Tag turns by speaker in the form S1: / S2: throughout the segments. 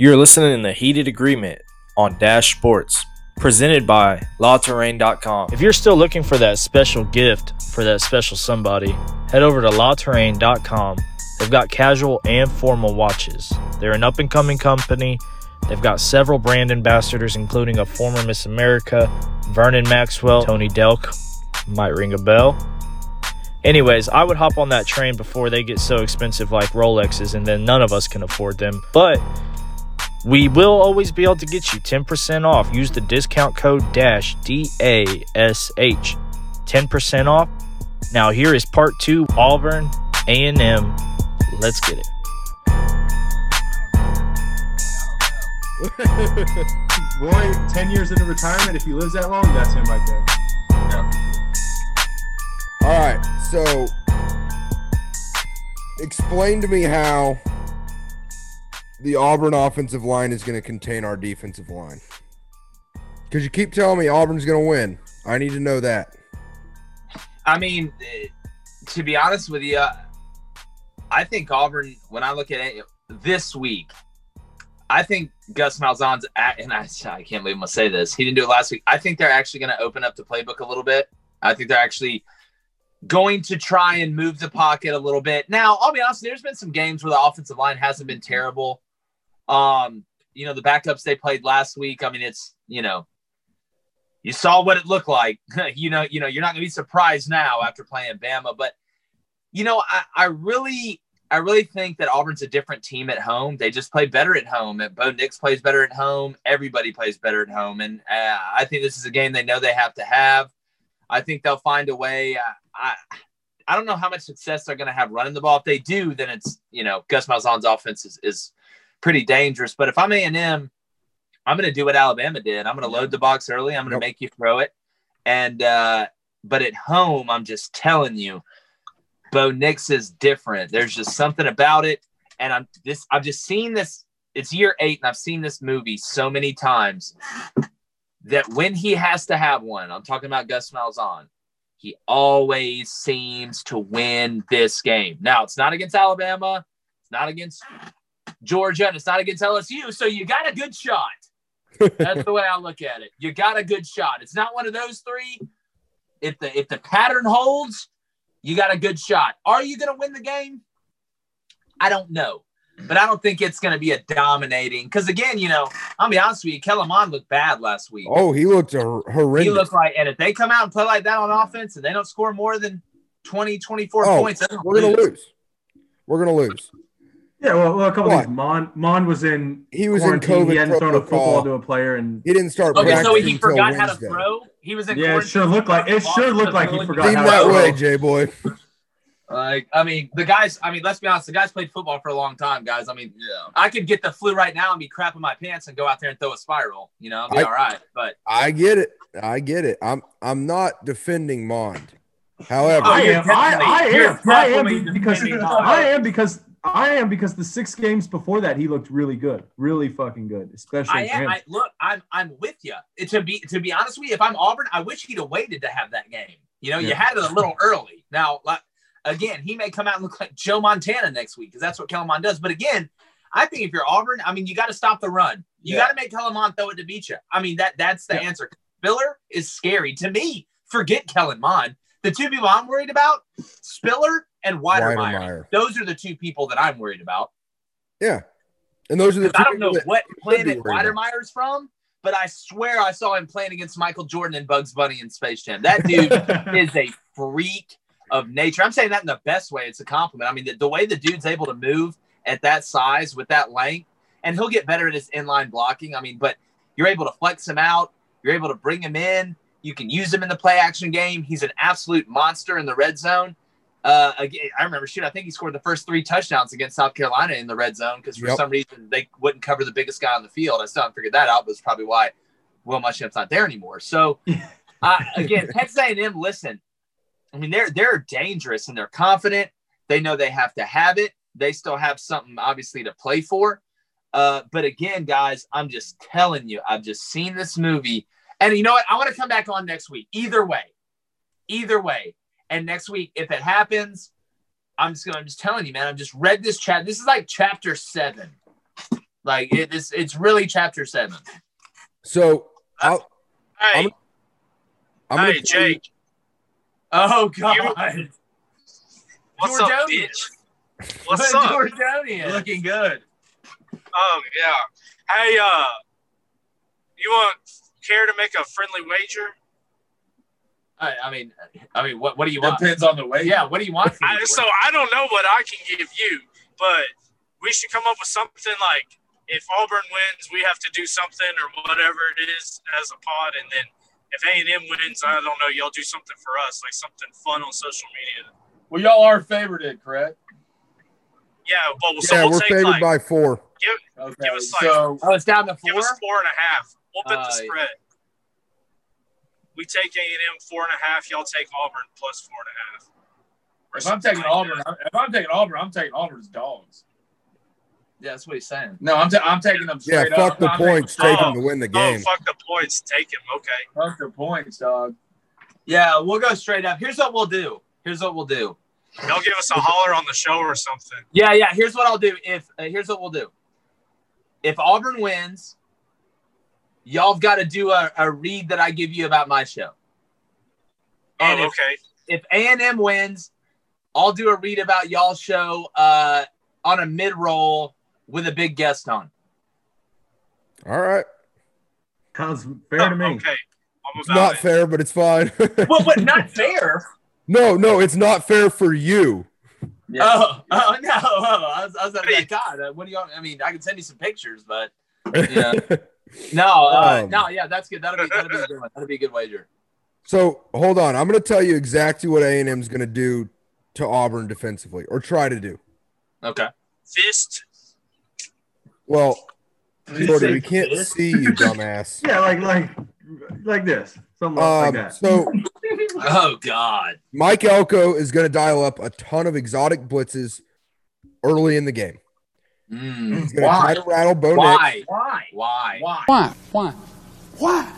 S1: You're listening in the heated agreement on Dash Sports, presented by LawTerrain.com. If you're still looking for that special gift for that special somebody, head over to LawTerrain.com. They've got casual and formal watches. They're an up and coming company. They've got several brand ambassadors, including a former Miss America, Vernon Maxwell, Tony Delk, might ring a bell. Anyways, I would hop on that train before they get so expensive like Rolexes, and then none of us can afford them. But we will always be able to get you 10% off. Use the discount code DASH D A S H. 10% off. Now here is part 2 Auburn A&M. Let's get it.
S2: Roy, 10 years into retirement, if he lives that long, that's him right there.
S3: All right, so explain to me how the Auburn offensive line is going to contain our defensive line. Because you keep telling me Auburn's going to win. I need to know that.
S4: I mean, eh, to be honest with you, I think Auburn. When I look at it this week, I think Gus Malzahn's at, and I, I can't believe I'm gonna say this. He didn't do it last week. I think they're actually going to open up the playbook a little bit. I think they're actually going to try and move the pocket a little bit. Now, I'll be honest. There's been some games where the offensive line hasn't been terrible. Um, you know, the backups they played last week. I mean, it's you know, you saw what it looked like. you know, you know, you're not gonna be surprised now after playing Bama, but you know, I, I really I really think that Auburn's a different team at home. They just play better at home. Bo Nix plays better at home. Everybody plays better at home, and uh, I think this is a game they know they have to have. I think they'll find a way. I I, I don't know how much success they're going to have running the ball. If they do, then it's you know Gus Malzahn's offense is, is pretty dangerous. But if I'm A and M, I'm going to do what Alabama did. I'm going to load the box early. I'm going to
S3: Yep.
S4: make you throw it. And uh, but at home, I'm just telling you, Bo Nix is different. There's just something about it. And I'm this. I've just seen this. It's year eight, and I've seen this movie so many times that when he has to have one, I'm talking about Gus Malzahn. He always seems to win this game. Now it's not against Alabama. It's not against Georgia, and it's not against LSU. So you got a good shot. That's the way I look at it. You got a good shot. It's not one of those three. If the if the pattern holds, you got a good shot. Are you going to win the game? I don't know, but I don't think it's going to be a dominating. Because again, you know, I'll be honest with you, Kellen looked bad last week.
S3: Oh, he looked hor-
S4: he looked like, and if they come out and play like that on offense, and they don't score more than 20, 24
S3: Oh,
S4: points,
S3: We're going to lose. We're going to lose.
S2: Yeah, well, well a couple
S3: What?
S2: things. Mon Mon was in
S3: He was in. COVID
S2: He hadn't thrown a football to a player, and
S3: He didn't start
S4: Okay, so he forgot how to throw. He was in.
S2: Yeah, it sure looked like- it sure looked like he forgot
S3: Seem
S2: how
S3: that
S2: to
S3: way. J boy.
S4: Like, I mean, the guys. I mean, let's be honest. The guys played football for a long time, guys. I mean,
S5: Yeah.
S4: I could get the flu right now and be crapping my pants and go out there and throw a spiral. You know, be
S3: I-
S4: all right. But
S3: I get it. I get it. I'm I'm not defending Mond. However,
S4: Oh,
S2: I am. I, I
S4: you're
S2: am. I am because. I am because I am because the six games before that he looked really good, really fucking good, especially
S4: I am. I, look, I'm I'm with you. To be to be honest with you, if I'm Auburn, I wish he'd have waited to have that game. You know, you had it a little early. Now, like, again, he may come out and look like Joe Montana next week because that's what Kellen Mond does. But again, I think if you're Auburn, I mean, you got to stop the run. You
S5: Yeah.
S4: got to make Kellen Mond throw it to beat you. I mean, that that's the
S2: Yeah.
S4: answer. Spiller is scary to me. Forget Kellen Mond. The two people I'm worried about, Spiller and Wydermyer.
S3: Wydermyer.
S4: Those are the two people that I'm worried about.
S3: Yeah. And those are the
S4: I don't know what planet. Wydermyer's from, but I swear I saw him playing against Michael Jordan and Bugs Bunny in Space Jam. That dude is a freak of nature. I'm saying that in the best way. It's a compliment. I mean, the, the way the dude's able to move at that size with that length, and he'll get better at his inline blocking. I mean, but you're able to flex him out. You're able to bring him in. You can use him in the play action game. He's an absolute monster in the red zone. Uh, again, I remember, shoot, I think he scored the first three touchdowns against South Carolina in the red zone because for
S3: Yep.
S4: some reason they wouldn't cover the biggest guy on the field. I still haven't figured that out, but it's probably why Will Muschamp's not there anymore. So, uh, again, Texas A&M, listen, I mean, they're they're dangerous and they're confident. They know they have to have it. They still have something obviously to play for. Uh, but again, guys, I'm just telling you, I've just seen this movie, and you know what? I want to come back on next week. Either way, either way, and next week, if it happens, I'm just gonna. I'm just telling you, man. I've just read this chat. This is like chapter seven Like it, it's it's really chapter seven.
S3: So I'll,
S5: Hey,
S3: I'm- I'm gonna
S5: hey,
S3: tell you-
S5: Jake.
S4: Oh God,
S5: What's up,
S4: Jordanian.
S5: bitch? What's up?
S4: Jordanian.
S6: Looking good.
S5: Um, yeah. Hey, uh, you want care to make a friendly wager?
S4: I, I mean, I mean, what what do you want?
S6: Depends on the way.
S4: Yeah, what do you want?
S5: I, so I don't know what I can give you, but we should come up with something like if Auburn wins, we have to do something or whatever it is as a pod, and then if A and M wins, I don't know, y'all do something for us, like something fun on social media.
S6: Well, y'all are favored, correct?
S5: Yeah, but so
S3: yeah,
S5: we'll
S3: we're
S5: take
S3: favored
S5: like
S3: by four.
S6: Okay.
S5: Give us, like-
S6: so
S4: Oh, it's down to
S5: give
S4: four.
S5: us four and a half. We'll bet
S4: Uh,
S5: the spread. We take A and M four and a half. Y'all take Auburn plus four and a half.
S6: If I'm taking
S5: like
S6: Auburn,
S5: that.
S6: if I'm taking Auburn, I'm taking Auburn's dogs.
S4: Yeah, that's what he's saying.
S6: No, I'm, ta- I'm taking them
S3: Yeah, fuck
S6: up.
S3: the
S6: I'm
S3: points.
S6: straight
S3: Take
S6: up.
S3: them to win the
S5: Oh,
S3: game.
S5: fuck the points. Take him. Okay.
S6: Fuck the points, dog.
S4: Yeah, we'll go straight up. Here's what we'll do. Here's what we'll do.
S5: Y'all give us a holler on the show or something.
S4: Yeah, yeah. Here's what I'll do. If uh, here's what we'll do. If Auburn wins, y'all have got to do a, a read that I give you about my show. And
S5: oh,
S4: if,
S5: okay.
S4: if A&M wins, I'll do a read about y'all's show uh, on a mid roll with a big guest on.
S3: All right.
S2: Sounds fair to me.
S5: Okay. I'm
S3: It's
S5: about
S3: not
S5: it.
S3: fair, but it's fine.
S4: Well, but not fair.
S3: no, no, it's not fair for you.
S4: Oh, oh no! Oh, I was, I was like, God, uh, what do you? I mean, I can send you some pictures, but Yeah. No, uh,
S3: Um,
S4: no, yeah, that's good. That'll be that'll be a good one. That'll be a good wager.
S3: so hold on. I'm going to tell you exactly what A and M is going to do to Auburn defensively, or try to do.
S4: Okay.
S5: Fist.
S3: Well,
S4: Did
S3: Jordy, we can't
S4: this?
S3: see you, dumbass.
S2: Yeah, like like like this, something like
S3: Um,
S2: that.
S3: so
S4: Oh God.
S3: Mike Elko is going to dial up a ton of exotic blitzes early in the game.
S4: Mm.
S3: He's going to
S6: Why?
S3: try to rattle Bo Nix.
S4: Why?
S6: Why?
S4: Why?
S6: Why?
S7: Why? Why? Why?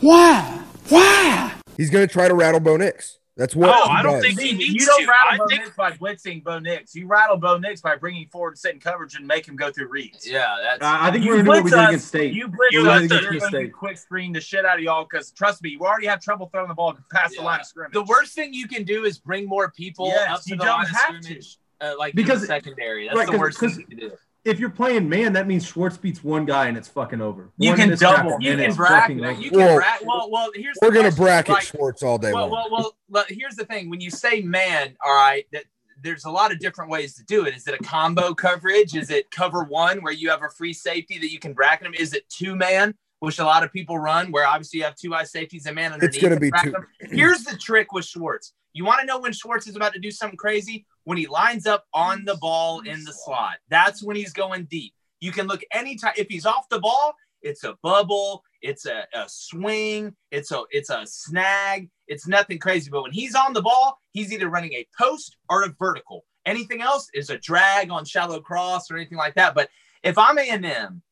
S7: Why? Why?
S3: He's going to try to rattle Bo Nix. That's what
S5: Oh,
S3: he
S5: I don't
S3: does.
S5: think he needs You
S6: don't
S5: to.
S6: rattle
S5: I
S6: Bo
S5: think-
S6: Nix by blitzing Bo Nix. You rattle Bo Nix by bringing forward setting coverage and make him go through reads.
S4: Yeah, that's.
S2: I I think
S6: You
S2: we're gonna do we
S6: us,
S2: against State.
S6: You blitz
S5: You
S6: us,
S5: let
S6: you're going to quick screen the shit out of y'all because trust me, you already have trouble throwing the ball past the line of scrimmage.
S4: the worst thing you can do is bring more people
S6: Yes,
S4: up to
S6: you
S4: the
S6: don't
S4: line of
S6: have
S4: scrimmage, uh, like
S2: Because-
S4: the secondary. That's
S2: right,
S4: the
S2: 'cause-
S4: worst thing
S2: 'cause-
S4: you can do.
S2: If you're playing man, that means Schwartz beats one guy and it's fucking over.
S6: You
S2: One
S6: can double.
S4: You can bracket.
S2: fucking over.
S4: You can
S3: Well,
S4: bracket. Well, well, here's
S3: We're
S4: the
S3: going to
S4: question.
S3: bracket
S4: Like,
S3: Schwartz all day
S4: well,
S3: long.
S4: well, well, here's the thing: when you say man, all right, that there's a lot of different ways to do it. Is it a combo coverage? Is it cover one where you have a free safety that you can bracket him? Is it two man, which a lot of people run, where obviously you have two eye safeties and man underneath?
S3: It's gonna
S4: to
S3: be two-
S4: them? Here's the trick with Schwartz. You want to know when Schwartz is about to do something crazy? When he lines up on the ball in the slot. That's when he's going deep. You can look anytime if he's off the ball, it's a bubble, it's a, a swing, it's a it's a snag, it's nothing crazy. But when he's on the ball, he's either running a post or a vertical. Anything else is a drag on shallow cross or anything like that. But if I'm A and M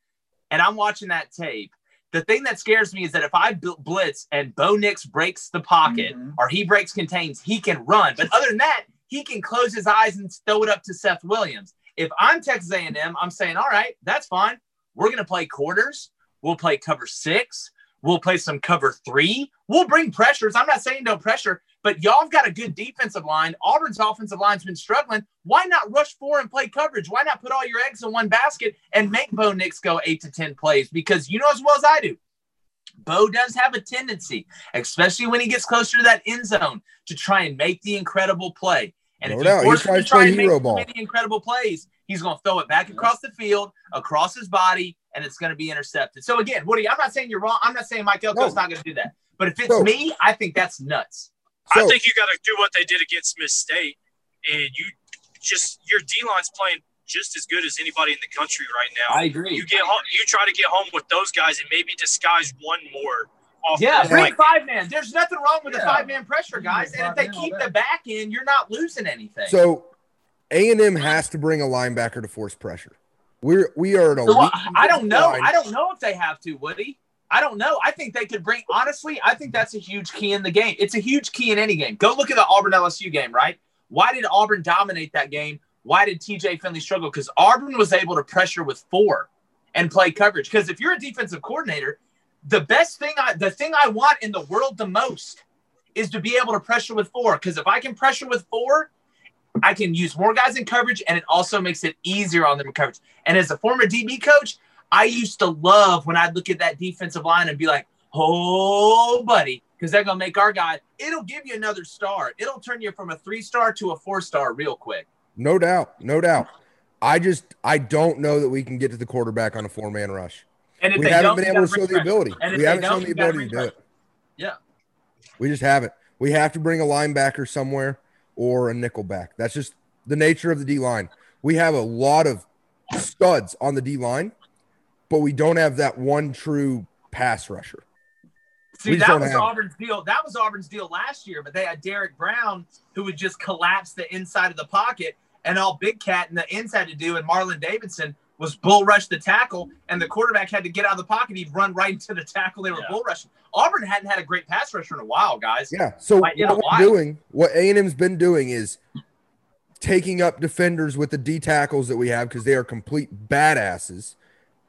S4: and I'm watching that tape, the thing that scares me is that if I blitz and Bo Nix breaks the pocket
S6: Mhm.
S4: or he breaks contains, he can run. But other than that, he can close his eyes and throw it up to Seth Williams. If I'm Texas A&M, I'm saying, all right, that's fine. We're going to play quarters. We'll play cover six. We'll play some cover three. We'll bring pressures. I'm not saying no pressure, but y'all have got a good defensive line. Auburn's offensive line's been struggling. Why not rush four and play coverage? Why not put all your eggs in one basket and make Bo Nix go eight to 10 plays? Because you know as well as I do, Bo does have a tendency, especially when he gets closer to that end zone, to try and make the incredible play. And
S3: No
S4: if
S3: doubt.
S4: you
S3: He
S4: force him to
S3: to
S4: try
S3: play
S4: and make
S3: hero
S4: too
S3: ball.
S4: many incredible plays, he's going to throw it back across the field, across his body, and it's going to be intercepted. So again, Woody, I'm not saying you're wrong. I'm not saying Mike Elko's
S3: No.
S4: not going to do that. But if it's
S3: So-
S4: me, I think that's nuts.
S5: I think you got to do what they did against Miss State, and you just your D line's playing just as good as anybody in the country right now.
S4: I agree.
S5: you get home, you try to get home with those guys and maybe disguise one more. Off
S4: Yeah,
S5: the-
S4: bring
S5: like,
S4: five man. There's nothing wrong with the five man pressure, guys. And if they keep the back in, you're not losing anything.
S3: So A and M has to bring a linebacker to force pressure. We're we are an
S4: So, uh,
S3: elite.
S4: I don't know.
S3: line.
S4: I don't know if they have to, Woody. I don't know. I think they could bring. Honestly, I think that's a huge key in the game. It's a huge key in any game. Go look at the Auburn LSU game. Right? Why did Auburn dominate that game? Why did TJ Finley struggle? Because Auburn was able to pressure with four, and play coverage. Because if you're a defensive coordinator, the best thing I the thing I want in the world the most is to be able to pressure with four. Because if I can pressure with four, I can use more guys in coverage, and it also makes it easier on them in coverage. And as a former DB coach, I used to love when I'd look at that defensive line and be like, "Oh, buddy," because they're gonna make our guy. It'll give you another star. It'll turn you from a three star to a four star real quick.
S3: No doubt. No doubt. I just I don't know that we can get to the quarterback on a four man rush.
S4: And if
S3: We
S4: they
S3: haven't
S4: don't,
S3: been able
S4: gotta
S3: show the ability. We haven't shown the ability to do it.
S4: Yeah.
S3: We just haven't. We have to bring a linebacker somewhere or a nickel back. That's just the nature of the D line. We have a lot of studs on the D line, but we don't have that one true pass rusher.
S4: See, that was
S3: have it.
S4: Auburn's deal. That was Auburn's deal last year, but they had Derrick Brown who would just collapse the inside of the pocket, and all Big Cat and the ends had to do, and Marlon Davidson was bull rush the tackle, and the quarterback had to get out of the pocket. He'd run right into the tackle. They were
S6: Yeah.
S4: bull rushing. Auburn hadn't had a great pass rusher in a while, guys.
S3: Yeah. So
S4: Like,
S3: what we're doing, what A and M's been doing is taking up defenders with the D tackles that we have because they are complete badasses,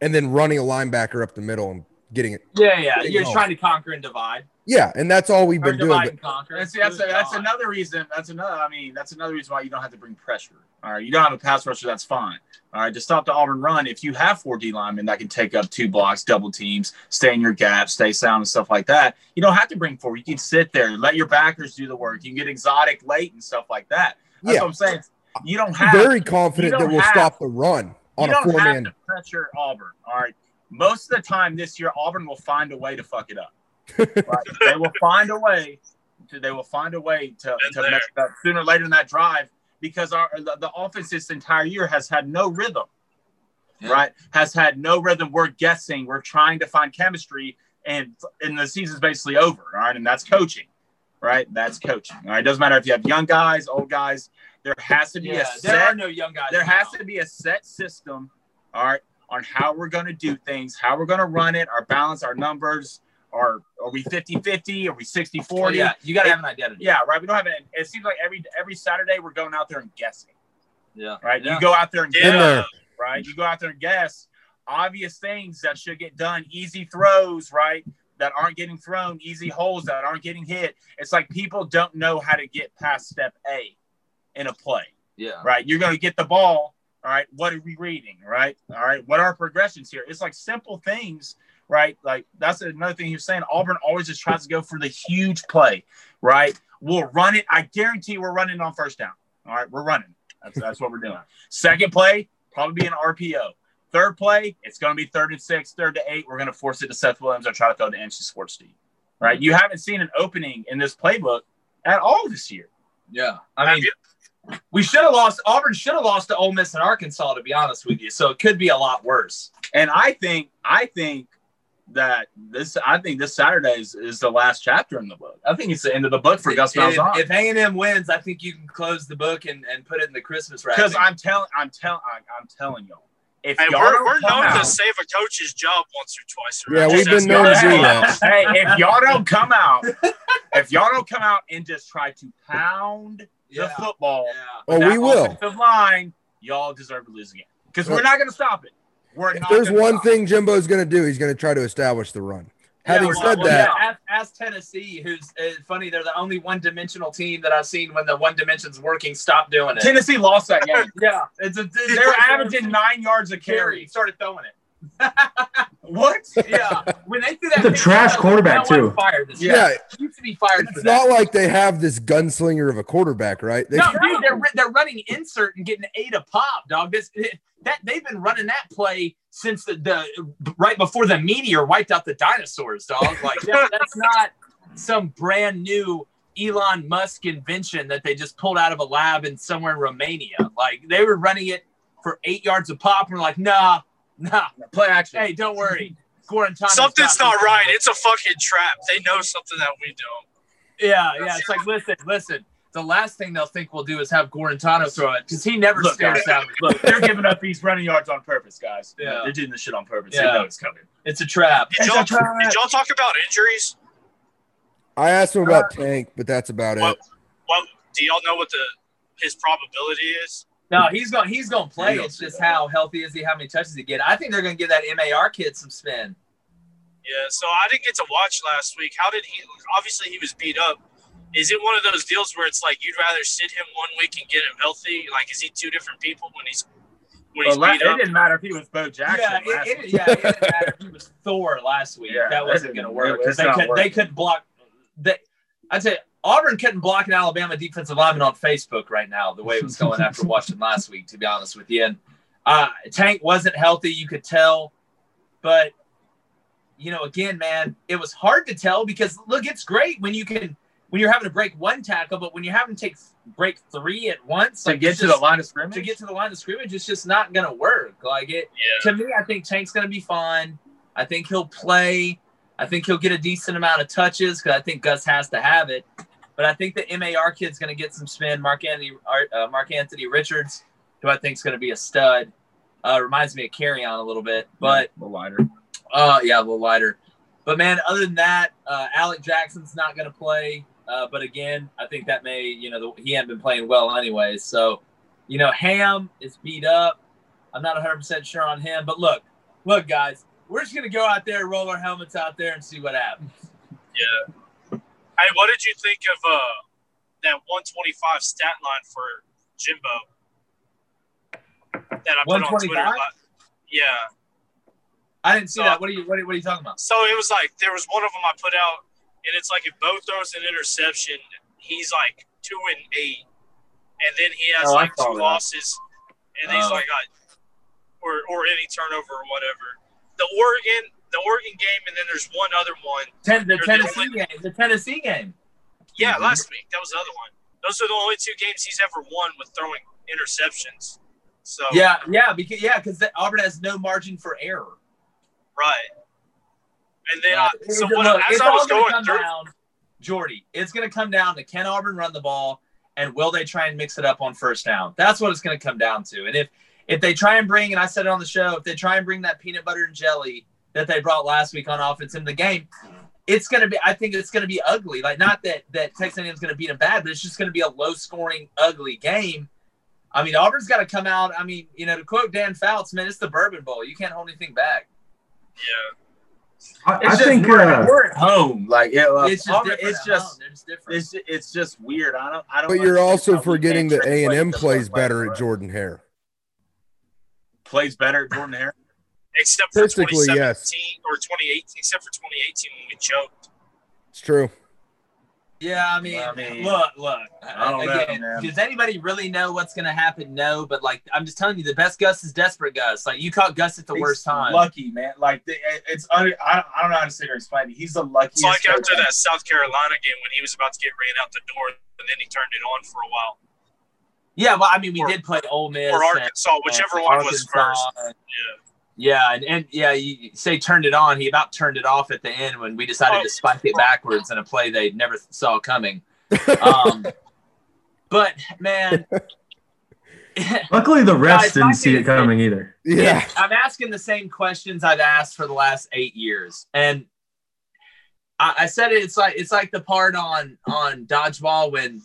S3: and then running a linebacker up the middle and getting it.
S4: Yeah, yeah.
S3: There you
S4: You're
S3: go.
S4: trying to conquer and divide.
S3: Yeah, and that's all we've
S4: Or
S3: been doing.
S4: divide
S3: but-
S4: and conquer.
S6: That's that's
S4: Good
S6: that's another reason. That's another. I mean, that's another reason why you don't have to bring pressure. All right, you don't have a pass rusher. That's fine. All right, to stop the Auburn run, if you have four D linemen that can take up two blocks, double teams, stay in your gap, stay sound, and stuff like that, you don't have to bring four. You can sit there, let your backers do the work. You can get exotic late and stuff like that. That's
S3: Yeah.
S6: what I'm saying. You don't
S3: I'm
S6: have
S3: very confident that we'll
S6: have-
S3: stop the run on
S6: you
S3: a
S6: don't
S3: four
S6: have
S3: man.
S6: to pressure Auburn. All right. Most of the time this year, Auburn will find a way to fuck it up. Right? they will find a way to. They will find a way to, to mess it up sooner or later in that drive because our the, the offense this entire year has had no rhythm.
S4: Yeah.
S6: Right? Has had no rhythm. We're guessing. We're trying to find chemistry, and and the season's basically over. All right, and that's coaching. Right? That's coaching. All right. It doesn't matter if you have young guys, old guys. There has to be
S4: Yeah,
S6: a
S4: there are no young guys.
S6: there has to be a set system, all right, on how we're going to do things, how we're going to run it, our balance, our numbers. Are, are we 50 50? Are we 60 40?
S4: Yeah, you got to have an identity.
S6: Yeah, right. We don't have it. It seems like every every Saturday we're going out there and guessing,
S4: Yeah.
S6: right?
S4: Yeah.
S6: You go out there and
S5: Yeah.
S3: In there.
S6: right? You go out there and guess obvious things that should get done, easy throws, right? That aren't getting thrown, easy holes that aren't getting hit. It's like people don't know how to get past step A in a play
S4: Yeah.
S6: right? You're going to get the ball. All right. What are we reading? Right. All right. What are our progressions here? It's like simple things, right? Like that's another thing he was saying. Auburn always just tries to go for the huge play, right? We'll run it. I guarantee we're running on first down. All right. We're running. That's, that's what we're doing. Second play, probably be an RPO. Third play, it's going to be third and six, third to eight. We're going to force it to Seth Williams or try to throw to NC Sports Steve. Right. You haven't seen an opening in this playbook at all this year.
S4: Yeah. I mean, we should have lost. Auburn should have lost to Ole Miss and Arkansas, to be honest with you. So it could be a lot worse.
S6: And I think I think that this I think this Saturday is, is the last chapter in the book. I think it's the end of the book for Gus
S4: if,
S6: Malzahn.
S4: if A&M wins, I think you can close the book and, and put it in the Christmas wrap.
S6: Because I'm telling I'm telling I'm telling y'all. If
S5: Hey,
S6: y'all
S5: we're,
S6: don't
S5: we're known
S6: out,
S5: to save a coach's job once or twice.
S3: Yeah, we've been known to
S5: Gus.
S3: do that.
S6: hey, if y'all don't come out, if y'all don't come out and just try to pound the football,
S4: Yeah.
S3: Oh, we will.
S6: offensive line, y'all deserve to lose again. Because we're not going to stop it. We're
S3: If
S6: not.
S3: there's one
S6: stop
S3: thing Jimbo's going to do, he's going to try to establish the run. Having
S4: well,
S3: said
S4: well,
S3: that,
S4: yeah, ask, ask Tennessee, who's uh, funny. They're the only one-dimensional team that I've seen when the one dimension's working. Stop doing
S6: it.
S4: it.
S6: Tennessee lost that game.
S4: yeah, it's a
S6: They're averaging nine yards a
S4: carry.
S6: carry.
S4: He started throwing it.
S6: What?
S4: Yeah, when they threw that,
S2: He's a
S4: pick,
S2: trash
S4: I like,
S2: quarterback, too."
S4: Fired this
S3: yeah,
S4: guy. He used to be fired for
S3: it's
S4: that.
S3: not like they have this gunslinger of a quarterback, right? They,
S4: No, dude, they're they're running insert and getting eight a pop, dog. This that they've been running that play since the, the right before the meteor wiped out the dinosaurs, dog. Like that, that's not some brand new Elon Musk invention that they just pulled out of a lab in somewhere in Romania. Like they were running it for eight yards a pop, and we're like, nah, nah.
S6: Play action.
S4: Hey, don't worry. Guarantano.
S5: Something's not right. It's a fucking trap. They know something that we don't.
S4: Yeah, yeah. It's like, listen, listen. The last thing they'll think we'll do is have Guarantano throw it because he never
S6: Look,
S4: stares
S6: guys,
S4: down.
S6: Look, they're giving up these running yards on purpose, guys.
S4: Yeah.
S6: They're doing this shit on purpose.
S4: Yeah.
S6: They know it's coming.
S4: It's a trap.
S5: Did y'all, did y'all talk about injuries?
S3: I asked him uh, about Tank, but that's about
S5: Well,
S3: it.
S5: What do y'all know what the his probability is?
S4: No, he's going. He's going to play. It's just how healthy is he? How many touches he get? I think they're going to give that MAR kid some spin.
S5: Yeah, so I didn't get to watch last week. How did he? Obviously, he was beat up. Is it one of those deals where it's like you'd rather sit him one week and get him healthy? Like, is he two different people when he's when he's
S6: Well, la-
S5: beat
S6: it
S5: up?
S6: didn't matter if he was Bo Jackson.
S4: yeah,
S6: last
S4: it,
S6: week.
S4: it, yeah, it didn't matter if he was Thor last week.
S6: Yeah,
S4: that wasn't going to work because they
S6: not
S4: could they couldn't block. They, I'd say Auburn couldn't block an Alabama defensive lineman on Facebook right now the way it was going after watching last week. To be honest with you, and uh, Tank wasn't healthy, you could tell, but you know, again, man, it was hard to tell because look, it's great when you can when you're having to break one tackle, but when you're having to take break three at once
S6: to
S4: like,
S6: get to
S4: just-
S6: the line of scrimmage.
S4: to get to the line of scrimmage, it's just not going to work. Like it
S5: yeah,
S4: to me, I think Tank's going to be fine. I think he'll play. I think he'll get a decent amount of touches because I think Gus has to have it. But I think the MAR kid's going to get some spin. Mark Anthony, uh, Mark Anthony Richards, who I think is going to be a stud, uh, reminds me of Kerryon a little bit, but
S6: a little lighter.
S4: uh, yeah, a little lighter. But man, other than that, uh, Alec Jackson's not going to play. Uh, but again, I think that may, you know, the, he hadn't been playing well anyways. So, you know, Ham is beat up. I'm not 100% sure on him. But look, look, guys, we're just going to go out there, roll our helmets out there, and see what happens.
S5: yeah. Hey, what did you think of uh that 125 stat line for Jimbo that I put on Twitter?
S4: 125?
S5: Yeah.
S4: I didn't see
S5: So-
S4: that. What are you what are, what are you talking about?
S5: So it was like there was one of them I put out, and it's like if Bo throws an interception, he's like two and eight, and then he has
S6: Oh,
S5: like two
S6: that.
S5: losses, and he's
S4: Oh.
S5: like, I, or or any turnover or whatever. The Oregon, the Oregon game, and then there's one other one.
S4: Ten, the Tennessee game. The Tennessee game.
S5: Yeah, last week that was the other one. Those are the only two games he's ever won with throwing interceptions. So
S4: Yeah, yeah, because yeah, because Auburn has no margin for error.
S5: right. And then
S4: Uh,
S5: I, so what,
S4: look,
S5: as I was
S4: come
S5: through,
S4: down, Jordy, it's going to come down to can Auburn run the ball, and will they try and mix it up on first down? That's what it's going to come down to. And if if they try and bring, and I said it on the show, if they try and bring that peanut butter and jelly that they brought last week on offense in the game, it's going to be. I think it's going to be ugly. Like not that that Texas A&M is going to beat them bad, but it's just going to be a low scoring, ugly game. I mean, Auburn's got to come out. I mean, you know, to quote Dan Fouts, man, it's the Bourbon Bowl. You can't hold anything back.
S5: yeah.
S2: I,
S6: It's
S2: I
S6: just
S2: think
S6: we're,
S2: uh,
S6: we're at home. Like it, uh,
S4: It's just,
S6: Auburn- it's just
S4: They're just different.
S6: it's it's just weird. I don't I don't.
S3: But you're also forgetting
S6: can't
S3: that A and M plays better at. Jordan Hare.
S6: Plays better at Jordan Hare.
S5: Except for 2017
S3: yes.
S5: or 2018, except for 2018 when we choked.
S3: It's true.
S4: Yeah, I mean,
S6: I mean,
S4: look, look.
S6: I don't know,
S4: again,
S6: man.
S4: does anybody really know what's going to happen? No, but like I'm just telling you, the best Gus is desperate Gus. Like you caught Gus at the
S6: He's
S4: worst time.
S6: Lucky man. Like the- it's un- I, I don't know how to sit here and explain it. He's the luckiest.
S5: It's like
S6: coach
S5: after
S6: I've-
S5: that South Carolina game when he was about to get ran out the door, and then he turned it on for a while.
S4: Yeah, well, I mean, we
S5: Or-
S4: did play Ole Miss
S5: Or
S4: and-
S5: Arkansas, whichever
S4: and
S5: one was first. Yeah.
S4: Yeah, and, and yeah, you say turned it on. He about turned it off at the end when we decided
S5: Oh.
S4: to spike it backwards in a play they never saw coming. Um, but man,
S2: luckily the refs
S4: Guys,
S2: didn't see
S4: it
S2: it
S4: is-
S2: coming either.
S3: Yeah.
S4: I'm asking the same questions I've asked for the last eight years, and I, I said it. It's like it's like the part on on dodgeball when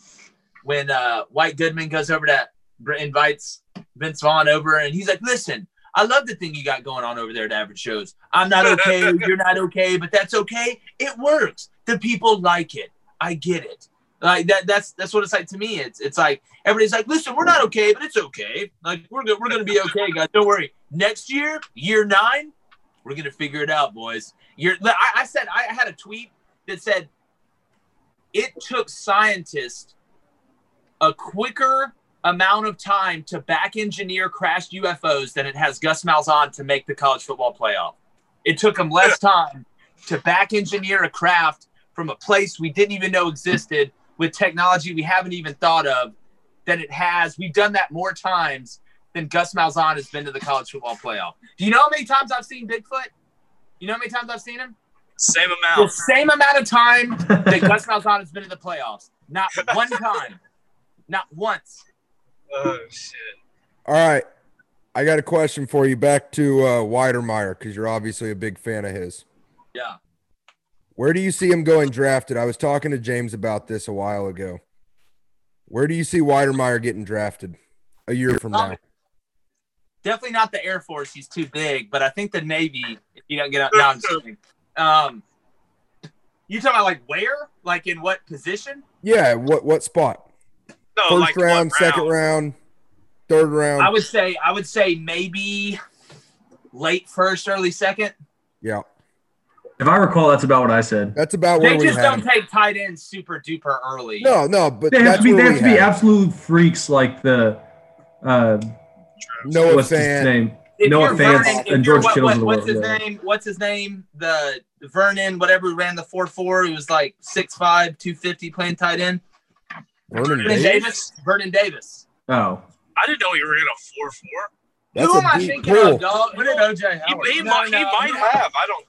S4: when uh, White Goodman goes over to invites Vince Vaughn over, and he's like, "Listen, I love the thing you got going on over there at Average Joe's. I'm not okay. you're not okay, but that's okay. It works. The people like it. I get it. Like that. That's that's what it's like to me. It's it's like everybody's like, listen, we're not okay, but it's okay. Like we're go- we're gonna be okay, guys. Don't worry. Next year, year nine, we're gonna figure it out, boys. Year. I, I said I had a tweet that said it took scientists a quicker amount of time to back engineer crashed UFOs than it has Gus Malzahn to make the college football playoff. It took him less time to back engineer a craft from a place we didn't even know existed with technology we haven't even thought of than it has. We've done that more times than Gus Malzahn has been to the college football playoff. Do you know how many times I've seen Bigfoot? You know how many times I've seen him?
S5: Same amount.
S4: The same amount of time that Gus Malzahn has been to the playoffs. Not one time. Not once.
S5: Oh shit.
S3: All right. I got a question for you back to uh, Wydermyer because you're obviously a big fan of his.
S4: Yeah.
S3: Where do you see him going drafted? I was talking to James about this a while ago. Where do you see Wydermyer getting drafted? a year from now.
S4: Definitely not the Air Force. He's too big. But I think the Navy. If you don't get out, no, I'm just kidding. Um, you talking about like where? Like in what position?
S3: Yeah, what what spot?
S5: No,
S3: First
S5: like what
S3: round, second round, third round.
S4: I would say. I would say maybe late first, early second.
S3: yeah,
S2: If I recall, that's about what I said.
S3: that's about where
S4: They
S3: we
S4: just
S3: had
S4: don't
S3: him.
S4: take tight ends super duper early.
S3: No, no, but
S2: They have
S3: that's
S2: to be. They have to be
S3: had
S2: absolute freaks like the. Uh,
S3: Noah
S2: what's his name?
S4: If
S2: Noah
S4: you're Vernon, if
S2: and George
S4: what-
S2: Kittle's
S4: what- What's his
S2: yeah.
S4: name? What's his name? The Vernon, whatever, who ran the four four. He was like 6'5", 250 playing tight end.
S3: Vernon
S4: Vernon
S3: Davis.
S4: Davis. Vernon Davis.
S2: Oh,
S5: I didn't know he ran a four four.
S3: That's
S4: Who am
S3: a
S4: I
S3: deep
S4: thinking
S3: pull.
S4: of, dog?
S6: What did OJ
S5: He,
S6: Howard?
S5: he
S4: No,
S5: might, he might
S4: no.
S5: have. I don't.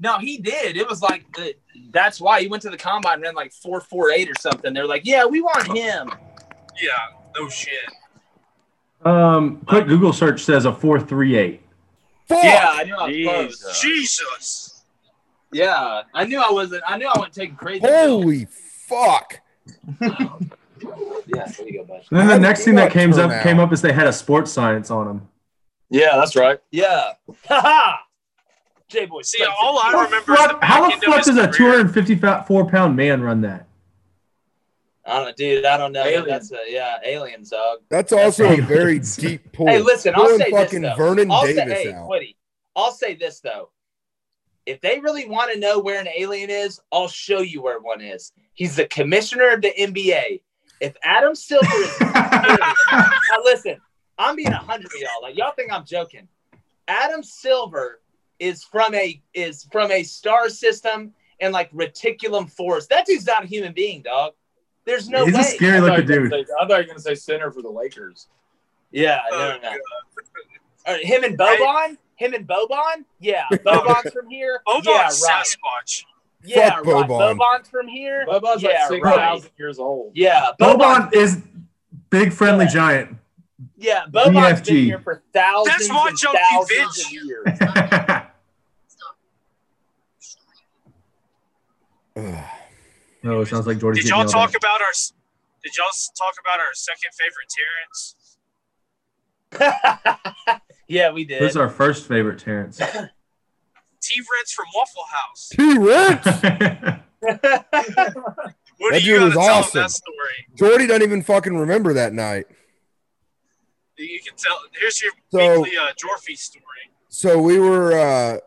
S4: No, he did. It was like the, that's why he went to the combine and ran like four four eight or something. They're like, yeah, we want him.
S5: Yeah, no shit.
S2: um, quick Google search says a four three eight.
S3: Fuck!
S4: Yeah, I knew I was close.
S6: Jesus.
S5: Jesus.
S4: Yeah, I knew I wasn't. I knew I wasn't taking crazy.
S3: Holy fuck!
S4: Yeah, there you go, bud.
S2: And then the next thing that
S3: that
S2: came up
S3: out?
S2: came up is they had a sports science on them.
S6: Yeah, that's right.
S4: Yeah. Ha J boy.
S5: See, all I
S2: How
S5: remember is
S2: fuck,
S5: back
S2: how the fuck does a 254 pound man run that?
S4: I don't, dude. I don't know.
S6: Alien.
S4: That's a yeah, aliens, dog.
S3: That's also a
S2: Aliens.
S3: very deep pull.
S4: Hey, listen, I'll
S3: Pulling
S4: say this
S3: fucking
S4: though.
S3: Vernon
S4: I'll
S3: Davis
S4: say, hey,
S3: out.
S4: Quiddy, I'll say this though. If they really want to know where an alien is, I'll show you where one is. He's the commissioner of the NBA. If Adam Silver is now listen, I'm being a hundred of y'all. Like y'all think I'm joking. Adam Silver is from a is from a star system and like reticulum force. That dude's not a human being, dog. There's no
S2: He's
S4: way.
S2: a scary looking dude.
S6: gonna say- I thought you were going to say center for the Lakers.
S4: Yeah,
S5: Oh,
S4: no, no, no. All right, him and Boban? Him and Boban? Yeah. Boban's from here?
S5: Boban's
S4: yeah, right.
S5: Sasquatch.
S4: Yeah,
S3: Fuck
S4: right.
S3: Boban.
S4: Boban's from here?
S6: Boban's
S4: yeah,
S6: like 6,000
S4: right.
S6: years old.
S4: Yeah,
S2: Boban
S4: Boban.
S2: is big friendly
S4: Yeah.
S2: giant.
S4: Yeah, Boban's
S2: BFG.
S4: been here for thousands
S5: That's why
S4: and
S5: Junkie
S4: thousands
S5: bitch.
S4: of years.
S3: Ugh.
S2: oh, it sounds like Jordy's
S5: Did y'all talk
S2: at.
S5: about our? Did y'all talk about our second favorite Terrence?
S4: yeah, we did.
S2: Who's our first favorite Terrence?
S5: T. Reds from Waffle House.
S3: T Rex.
S5: What
S3: That
S5: do you
S3: dude was
S5: gotta tell
S3: awesome.
S5: that story?
S3: Jordy doesn't even fucking remember that night.
S5: You can tell. Here's your
S3: So-
S5: weekly uh, Jorfy story.
S3: So we were uh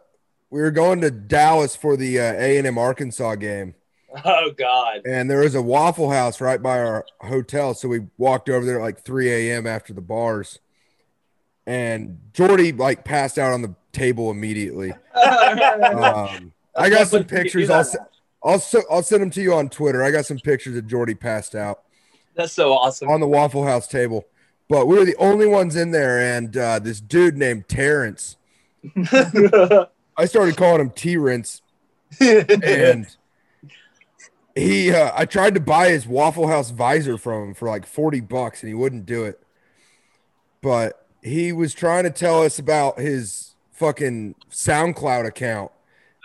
S3: we were going to Dallas for the uh, A and M Arkansas game,
S4: oh, God.
S3: and there was a Waffle House right by our hotel. So we walked over there at like 3 a.m. after the bars, and Jordy like passed out on the table immediately. Um, I got some pictures. I'll I'll I'll send them to you on Twitter. I got some pictures of Jordy passed out
S4: That's so awesome.
S3: on the Waffle House table. But we were the only ones in there, and uh, this dude named Terrence. I started calling him T-Rence, and he. Uh, I tried to buy his Waffle House visor from him for like forty bucks, and he wouldn't do it. But he was trying to tell us about his fucking SoundCloud account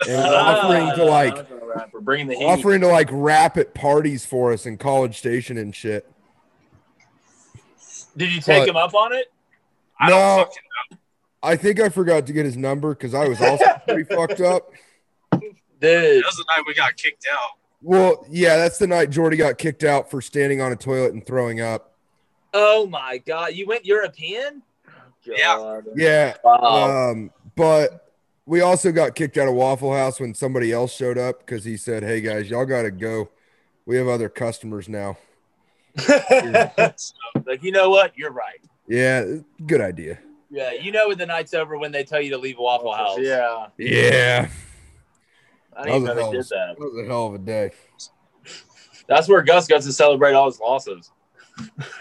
S3: and ah, offering to like
S6: We're bringing the heat.
S3: offering to like rap at parties for us in College Station and shit.
S4: Did you take
S3: What?
S4: him up on it?
S5: I
S3: No.
S5: don't fucking know.
S3: I think I forgot to get his number because I was also pretty fucked up.
S4: Dude.
S5: That was the night we got kicked out.
S3: Well, yeah, that's the night Jordy got kicked out for standing on a toilet and throwing up.
S4: Oh, my God. You went European?
S5: Yeah.
S6: God.
S3: Yeah,
S4: Wow.
S3: um, but we also got kicked out of Waffle House when somebody else showed up because he said, "Hey guys, y'all got to go. We have other customers now."
S4: like, you know what? You're right.
S3: Yeah, good idea.
S4: Yeah, you know when the night's over when they tell you to leave Waffle House.
S6: Yeah.
S3: Yeah,
S6: I
S3: that
S6: didn't
S3: was,
S6: even
S3: a
S6: know
S3: hell,
S6: they
S3: of,
S6: did that.
S3: that was a hell of a day.
S6: That's where Gus got to celebrate all his losses.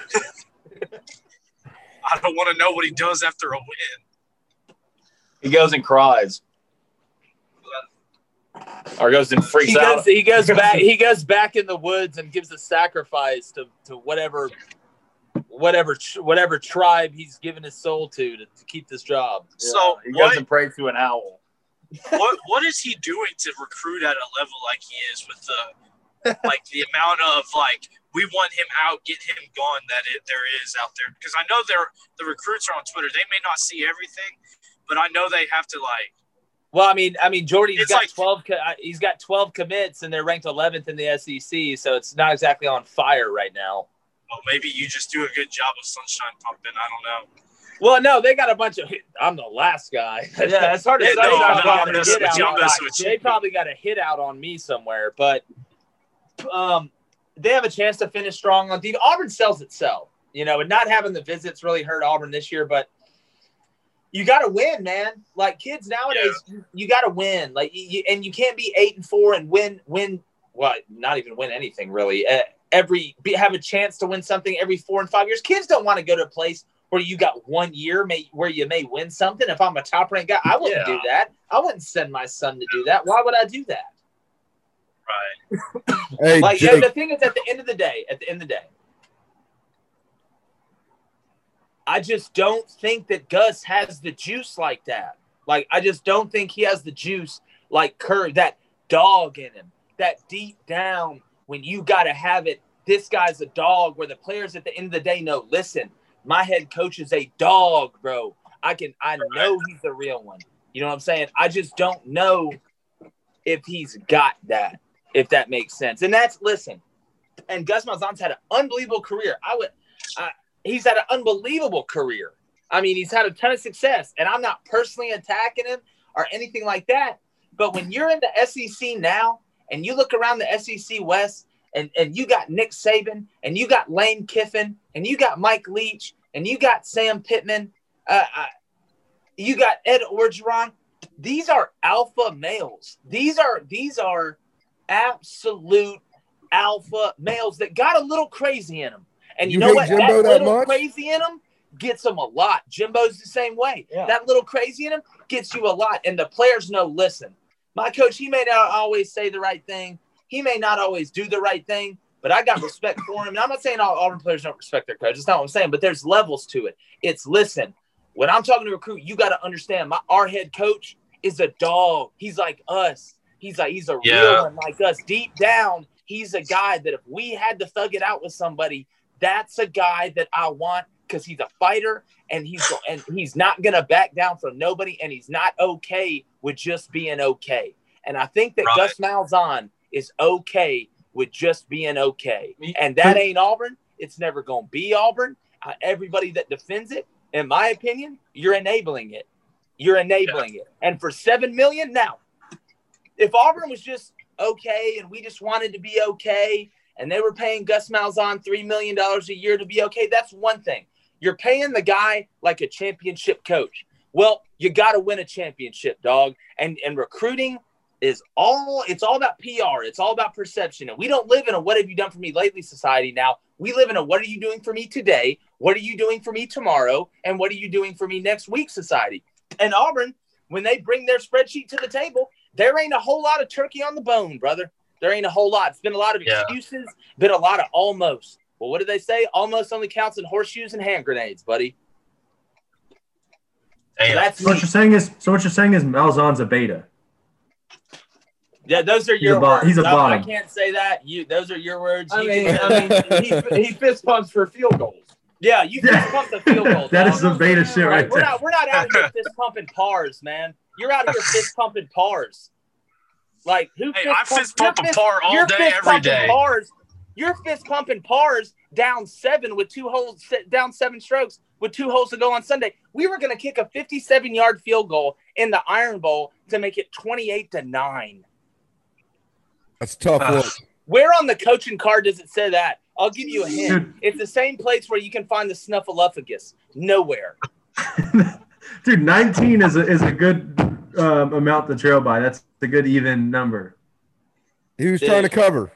S5: I don't want to know what he does after a win.
S6: He goes and cries. Or goes and freaks
S4: He
S6: out.
S4: goes, he goes back. He goes back in the woods and gives a sacrifice to, to whatever, whatever, whatever tribe he's given his soul to to, to keep this job.
S6: Yeah,
S5: So
S6: he
S5: what-
S6: goes and prays to an owl.
S5: what what is he doing to recruit at a level like he is with the like the amount of like we want him out, get him gone that it, there is out there. Because I know they're the recruits are on Twitter. They may not see everything, but I know they have to like.
S4: Well, I mean, I mean, Jordy's
S5: It's
S4: got
S5: like-
S4: twelve. uh, He's got twelve commits, and they're ranked eleventh in the SEC. So it's not exactly on fire right now.
S5: Well, maybe you just do a good job of sunshine pumping. I don't know.
S4: Well, no, they got a bunch of. I'm the last guy. Yeah, it's hard to
S5: Yeah,
S4: say.
S5: no,
S4: They
S5: I'm
S4: probably got a
S5: messing
S4: hit
S5: with
S4: out
S5: you.
S4: on-
S5: I'm messing with.
S4: They probably got a hit out on me somewhere, but um, they have a chance to finish strong on defense. Auburn sells itself, you know, and not having the visits really hurt Auburn this year, but. You got to win, man. Like kids nowadays, you, you got to win. Like, you, you- and you can't be eight and four and win, win. Well, not even win anything really. Uh, every be, have a chance to win something every four and five years. Kids don't want to go to a place where you got one year may, where you may win something. If I'm a top ranked guy, I wouldn't
S5: Yeah.
S4: do that. I wouldn't send my son to do that. Why would I do that?
S5: Right.
S3: Hey,
S4: Like
S3: Jake,
S4: the thing is, at the end of the day, at the end of the day, I just don't think that Gus has the juice like that. Like I just don't think he has the juice like Kerr, that dog in him, that deep down when you got to have it. This guy's a dog. Where the players at the end of the day know, listen, my head coach is a dog, bro. I can, I know he's the real one. You know what I'm saying? I just don't know if he's got that if that makes sense. And that's listen. And Gus Malzahn's had an unbelievable career. I would, uh, he's had an unbelievable career. I mean, he's had a ton of success, and I'm not personally attacking him or anything like that. But when you're in the SEC now, and you look around the SEC West, and and you got Nick Saban, and you got Lane Kiffin, and you got Mike Leach, and you got Sam Pittman, uh, uh, you got Ed Orgeron. These are alpha males. These are these are absolute alpha males that got a little crazy in them. And you,
S3: You
S4: know what?
S3: Jimbo that
S4: little
S3: much?
S4: crazy in them gets them a lot. Jimbo's the same way.
S1: Yeah.
S4: That little crazy in him gets you a lot. And the players know, listen, my coach, he may not always say the right thing. He may not always do the right thing, but I got respect for him. And I'm not saying all Auburn players don't respect their coach. That's not what I'm saying, but there's levels to it. It's listen, when I'm talking to a recruit, you got to understand my our head coach is a dog. He's like us. He's like he's a
S5: Yeah.
S4: real one like us. Deep down, he's a guy that if we had to thug it out with somebody, that's a guy that I want because he's a fighter and he's and he's not gonna back down from nobody and he's not okay with just being okay. And I think that
S5: Right.
S4: Gus Malzahn is okay with just being okay. And that ain't Auburn. It's never gonna be Auburn. Uh, everybody that defends it, in my opinion, you're enabling it. You're enabling it. And for seven million now, if Auburn was just okay and we just wanted to be okay and they were paying Gus Malzahn $3 million a year to be okay, that's one thing. You're paying the guy like a championship coach. Well, you got to win a championship, dog. And and recruiting is all it's all about PR. It's all about perception. And we don't live in a what have you done for me lately society now. We live in a what are you doing for me today? What are you doing for me tomorrow? And what are you doing for me next week society? And Auburn, when they bring their spreadsheet to the table, there ain't a whole lot of turkey on the bone, brother. There ain't a whole lot. It's been a lot of
S5: Yeah.
S4: excuses, been a lot of almost. Well, what do they say? Almost only counts in horseshoes and hand grenades, buddy. So
S5: Hey,
S4: that's
S2: So what you're saying is, so what you're saying is Malzahn's a beta.
S4: yeah. Those are
S2: He's
S4: your
S2: a
S4: words.
S2: he's a
S4: No, I can't say that. You. Those are your words.
S8: I mean, I mean, he, he fist pumps for field goals.
S4: yeah, you fist pump the field goal.
S2: That
S4: dog.
S2: is some beta shit right there.
S4: We're not. We're not out here fist pumping pars, man. You're out here fist pumping pars. Like who?
S5: Hey,
S4: fist
S5: I
S4: pump-
S5: fist pump
S4: you're
S5: a par all
S4: you're
S5: day,
S4: fist pumping. Pars. You're fist pumping pars down seven with two holes, down seven strokes with two holes to go on Sunday. We were going to kick a 57 yard field goal in the Iron Bowl to make it 28 to nine.
S3: That's tough
S5: Ugh.
S3: look.
S4: Where on the coaching card does it say that? I'll give you a hint. It's the same place where you can find the snuffleupagus. Nowhere.
S2: Dude, 19 is a, is a good um, amount to trail by. That's a good even number.
S3: He was trying to cover.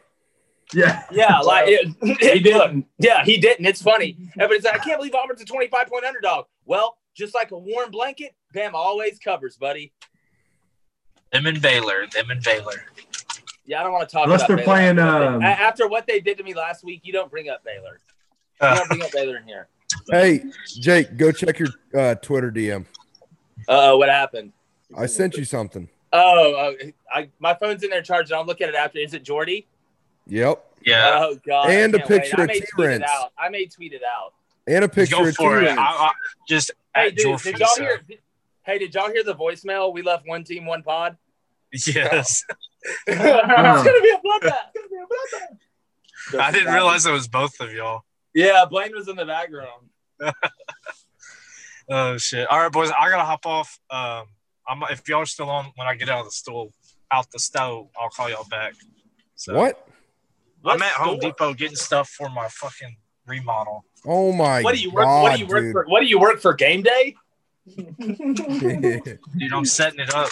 S2: Yeah.
S4: Yeah, like it,
S8: He didn't.
S4: Yeah, he didn't. It's funny. Everybody's like, I can't believe Auburn's a 25 point underdog. Well, just like a warm blanket, Bama always covers, buddy.
S5: them and Baylor. Them and Baylor.
S4: Yeah, I don't want to talk
S2: Unless
S4: about
S2: they're
S4: Baylor.
S2: playing,
S4: After what they-
S2: um,
S4: after what they did to me last week, you don't bring up Baylor. You
S5: Uh,
S4: don't bring up Baylor in here.
S3: Hey, Jake, go check your uh, Twitter DM.
S4: Uh oh, what happened?
S3: I sent you something.
S4: Oh, uh, I, my phone's in there charging. I'll look at it after. Is it Jordy?
S3: Yep.
S5: Yeah.
S4: Oh god.
S3: And a
S4: can't wait.
S3: picture
S4: I
S3: of
S4: may tweet it
S3: T-Rents.
S4: out. I may tweet it out.
S3: And a picture
S5: Go
S3: of
S5: for it.
S3: T-Rents.
S5: I, I, just
S4: Hey, dude, did y'all
S5: Lisa.
S4: hear? Hey, did y'all hear the voicemail? We left one team, one pod.
S5: Yes.
S4: it's gonna be a bloodbath. It's gonna be a bloodbath.
S5: I didn't realize it was both of y'all.
S4: Yeah, Blaine was in the background.
S5: Oh shit! All right, boys, I gotta hop off. Um, I'm if y'all are still on when I get out of the stool, out the stove, I'll call y'all back. So,
S3: What?
S5: I'm at Home? Depot getting stuff for my fucking remodel.
S3: Oh my
S4: What do you work?
S3: God,
S4: what do you work
S3: dude.
S4: for? What do you work for? Game day?
S5: Dude, I'm setting it up.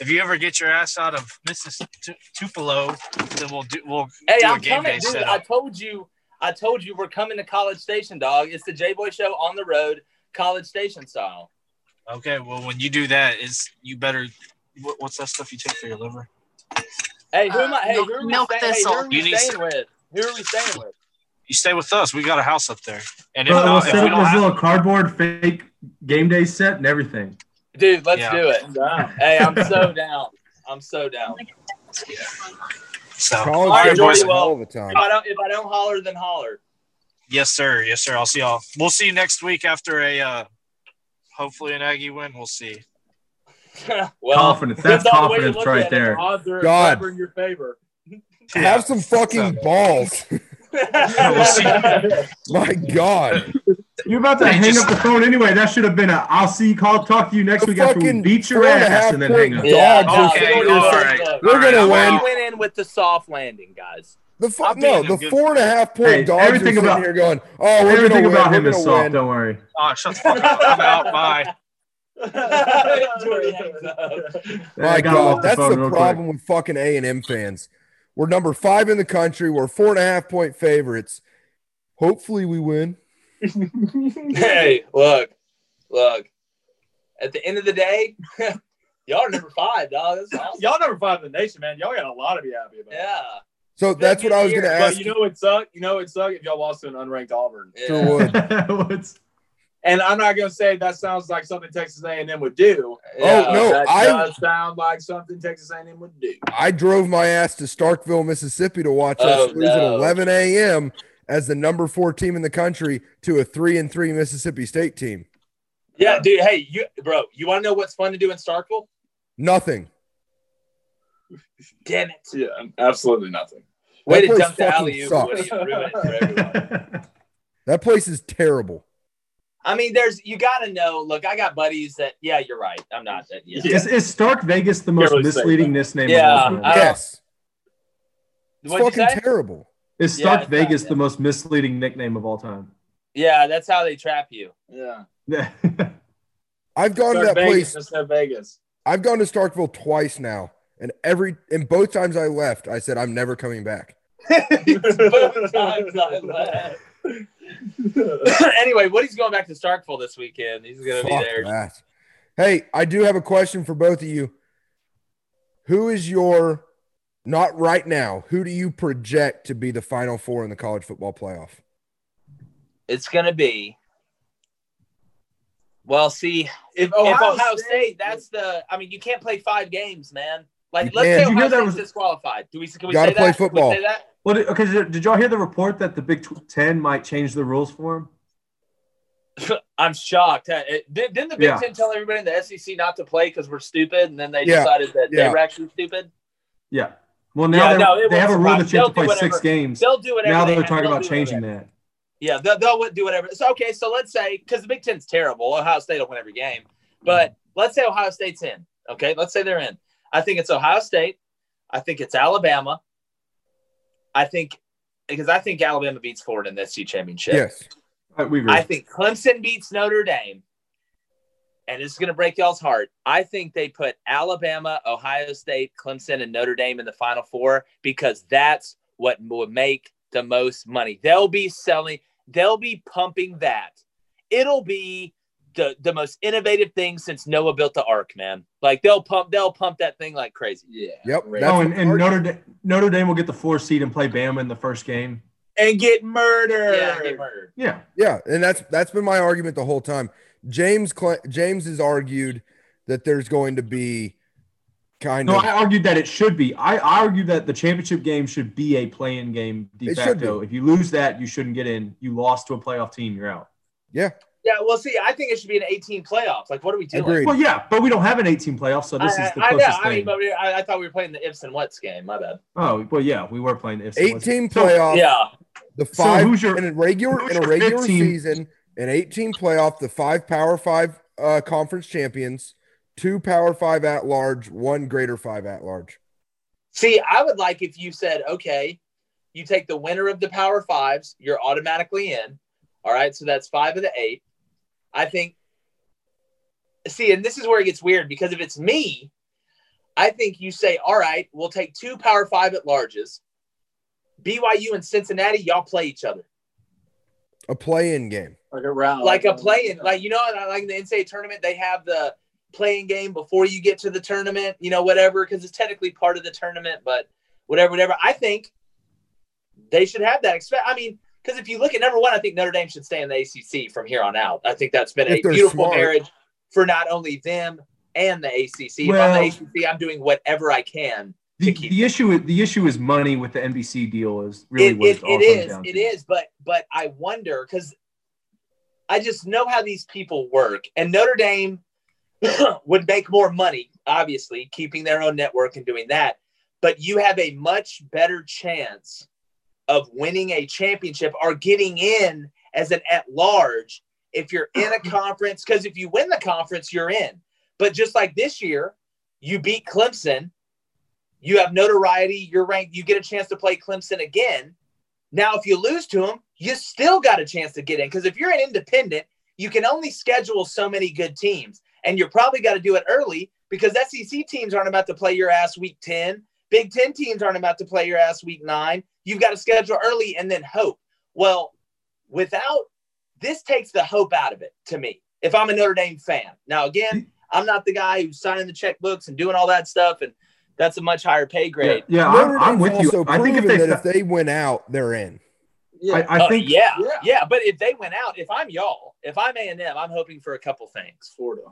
S5: If you ever get your ass out of Mrs. Tu- Tupelo, then we'll do we'll
S4: Hey,
S5: do a
S4: I'm
S5: game
S4: coming,
S5: day
S4: dude.
S5: setup.
S4: I told you. I told you we're coming to College Station, dog. It's the J Boy Show on the road, College Station style.
S5: Okay, well when you do that, is you better. What, what's that stuff you take for your liver?
S4: Hey, who am I?
S9: Uh,
S4: Hey,
S9: milk-
S4: who are we
S9: milk
S4: staying? Hey, who are
S9: thistle.
S4: we
S5: You need
S4: staying
S5: some-
S4: with? Who are we staying with?
S5: You stay with us. We got a house up there, and if
S2: Bro, we'll
S5: if
S2: set
S5: we
S2: up
S5: don't
S2: this
S5: have,
S2: little cardboard fake game day set and everything.
S4: Dude, let's
S5: Yeah.
S4: do it. Hey, I'm so down. I'm so down.
S5: so
S3: College
S4: All right,
S3: is
S4: Jordy, well-
S3: hell of a time.
S4: If I don't, if I don't holler, then holler.
S5: yes, sir, yes, sir. I'll see y'all. We'll see you next week after a uh, hopefully an Aggie win. We'll see.
S4: well,
S2: confidence. That's
S4: depends the
S2: confidence right
S4: at it.
S2: there.
S3: God.
S6: in your favor.
S3: Have some fucking balls.
S5: We'll see.
S3: my God.
S2: You're about to
S5: Hey,
S2: hang
S5: just-
S2: up the phone anyway. That should have been a I'll see you call talk to you next week after we
S3: fucking
S2: beat your
S3: four and
S2: ass and then hang up.
S4: Yeah,
S5: okay,
S4: Jordy,
S5: all
S4: look,
S5: right.
S4: look.
S3: We're gonna
S5: All right,
S3: win.
S4: We went in with the soft landing, guys.
S3: The fu-
S5: I'm
S3: no,
S5: being
S3: the
S5: a good-
S3: four and a half point
S2: Hey,
S3: dogs are
S2: everything
S3: sitting
S2: about-
S3: here going, oh, we're
S2: Everything
S3: gonna win.
S2: about
S3: we're
S2: him is soft.
S3: win.
S2: Don't worry.
S5: Oh, shut the fuck up. I'm out. Bye.
S4: Jordy hangs up.
S3: My
S2: I got
S3: God, that's
S2: phone
S3: the
S2: real quick.
S3: problem with fucking A and M fans. We're number five in the country. We're four and a half point favorites. Hopefully, we win.
S4: Hey, look, look. At the end of the day, y'all are number five, dog. Awesome.
S6: Y'all number five in the nation, man. Y'all got a lot to be happy about.
S4: Yeah.
S3: So that's what I was going to
S6: But
S3: ask.
S6: you know what suck? You know what suck if y'all lost to an unranked Auburn.
S3: Sure
S4: yeah.
S3: would.
S2: What's-
S6: And I'm not gonna say that sounds like something Texas A&M would do.
S3: Oh, no,
S6: that
S3: I-
S6: does sound like something Texas A&M would do.
S3: I drove my ass to Starkville, Mississippi to watch
S4: Oh,
S3: us lose at
S4: no.
S3: 11 a.m. as the number four team in the country to a three and three Mississippi State team.
S4: Yeah, dude. Hey, you, bro. You want to know what's fun to do in Starkville?
S3: Nothing.
S4: Damn it.
S6: Yeah, absolutely nothing.
S4: Way to
S3: place
S4: dump the
S3: fucking
S4: alley oop.
S3: sucks.
S4: Woody, and ruin it for everyone.
S3: That place is terrible.
S4: I mean, there's you got to know. Look, I got buddies that. Yeah, you're right. I'm not that. Yeah.
S2: Is, is Stark Vegas the most
S6: really say
S2: misleading nickname
S4: Yeah,
S2: of all time?
S4: I don't-
S3: yes. It's
S4: What'd
S3: fucking terrible.
S2: Is Stark
S4: it's
S2: Vegas
S4: not,
S2: the most misleading nickname of all time?
S4: Yeah, that's how they trap you.
S6: Yeah.
S2: Yeah.
S3: I've gone to that
S6: Vegas
S3: place.
S6: instead of Vegas.
S3: I've gone to Starkville twice now, and every and both times I left, I said I'm never coming back.
S4: Both times I left. anyway, Woody's going back to Starkville this weekend. He's going to be there.
S3: that. Hey, I do have a question for both of you. Who is your not right now? Who do you project to be the final four in the college football playoff?
S4: It's going to be. Well, see,
S6: If
S4: if Ohio,
S6: Ohio,
S4: State, that's the. I mean, you can't play five games, man. Like, let's
S3: can't.
S4: say
S2: Did you
S4: Ohio
S2: hear that
S4: State's
S2: was-
S4: disqualified. Do we? Can we
S3: Gotta
S4: say
S3: play
S4: that? Can we
S3: football.
S4: say that?
S2: Well, did, okay, did, did y'all hear the report that the Big Ten might change the rules for him?
S4: I'm shocked. Didn't didn't the Big
S2: Yeah.
S4: Ten tell everybody in the SEC not to play because we're stupid, and then they
S3: Yeah.
S4: decided that
S3: Yeah.
S4: they were actually stupid?
S2: Yeah. Well, now
S4: Yeah,
S2: they're-
S4: no,
S2: they have a rule that you have to play
S4: do
S2: six games.
S4: They'll do whatever.
S2: Now
S4: they
S2: they're
S4: have-
S2: talking about changing
S4: whatever.
S2: that.
S4: Yeah, they'll, they'll do whatever. So okay, so let's say because the Big Ten's terrible, Ohio State will win every game. But let's say Ohio State's in. Okay, let's say they're in. I think it's Ohio State. I think it's Alabama. I think because I think Alabama beats Florida in the SC championship.
S3: Yes.
S2: We agree.
S4: I think Clemson beats Notre Dame. And it's going to break y'all's heart. I think they put Alabama, Ohio State, Clemson, and Notre Dame in the Final Four because that's what will make the most money. They'll be selling, they'll be pumping that. It'll be the, the most innovative thing since Noah built the ark, man. Like they'll pump, they'll pump that thing like crazy.
S6: Yeah.
S3: Yep.
S6: Right.
S2: Oh, and, and Notre Dame, Notre Dame will get the four seed and play Bama in the first game.
S6: And get murdered.
S4: Yeah, get murdered.
S2: Yeah.
S3: Yeah, and that's that's been my argument the whole time. James Cl- James has argued that there's going to be kind
S2: No,
S3: of.
S2: No, I argued that it should be. I argued that the championship game should be a play-in game de
S3: It should
S2: facto. If you lose that, you shouldn't get in. You lost to a playoff team, you're out.
S3: yeah,
S4: Yeah, well, see, I think it should be an 18 playoffs. Like, what are we doing?
S3: agreed.
S2: Well, yeah, but we don't have an 18 playoff, so this
S4: I,
S2: is the
S4: I, I know.
S2: closest
S4: I mean, but we, I, I thought we were playing the ifs and whats game. My bad.
S2: oh, well, yeah, we were playing the ifs and
S3: Eight
S2: whats.
S3: team
S2: So-
S3: playoff.
S4: Yeah.
S3: The
S2: So
S3: five
S2: who's your-
S3: in a regular in a regular
S2: 15?
S3: season, an 18 playoff, the five Power Five uh, conference champions, two Power Five at large, one Greater Five at large.
S4: See, I would like if you said, okay, you take the winner of the Power Fives, you're automatically in. All right, so that's five of the eight. I think. See, and this is where it gets weird because if it's me, I think you say, all right, we'll take two Power Five at larges. BYU and Cincinnati, y'all play each other
S3: A play-in game.
S6: Like a round.
S4: like a play-in, like you know, like in the NCAA tournament, they have the playing game before you get to the tournament, you know, whatever, because it's technically part of the tournament, but whatever, whatever. I think they should have that. Expect, I mean, because if you look at number one, I think Notre Dame should stay in the ACC from here on out. I think that's been a beautiful
S3: smart.
S4: marriage for not only them and the ACC. if I'm the ACC, I'm doing whatever I can.
S2: The, the issue is the issue is money with the NBC deal is really
S4: it,
S2: what
S4: it,
S2: it, all
S4: it
S2: comes down
S4: it
S2: to.
S4: is but but i wonder because i just know how these people work and notre dame would make more money obviously keeping their own network and doing that but you have a much better chance of winning a championship or getting in as an at large if you're in a conference because if you win the conference you're in but just like this year you beat clemson you have notoriety, you're ranked, you get a chance to play Clemson again. Now, if you lose to them, you still got a chance to get in because if you're an independent, you can only schedule so many good teams, and you're probably got to do it early because SEC teams aren't about to play your ass week 10. Big 10 teams aren't about to play your ass week nine. You've got to schedule early and then hope. Well, without this takes the hope out of it to me if I'm a Notre Dame fan. Now, again, I'm not the guy who's signing the checkbooks and doing all that stuff, and that's a much higher pay grade.
S2: yeah
S3: Notre
S2: I'm, I'm with you.
S3: also
S2: I think if they,
S3: that if they went out, they're in.
S2: I, I
S4: Oh,
S2: think
S4: yeah,
S6: yeah.
S4: yeah, But if they went out, if I'm y'all, if I'm A and M, I'm hoping for a couple things.
S6: Florida.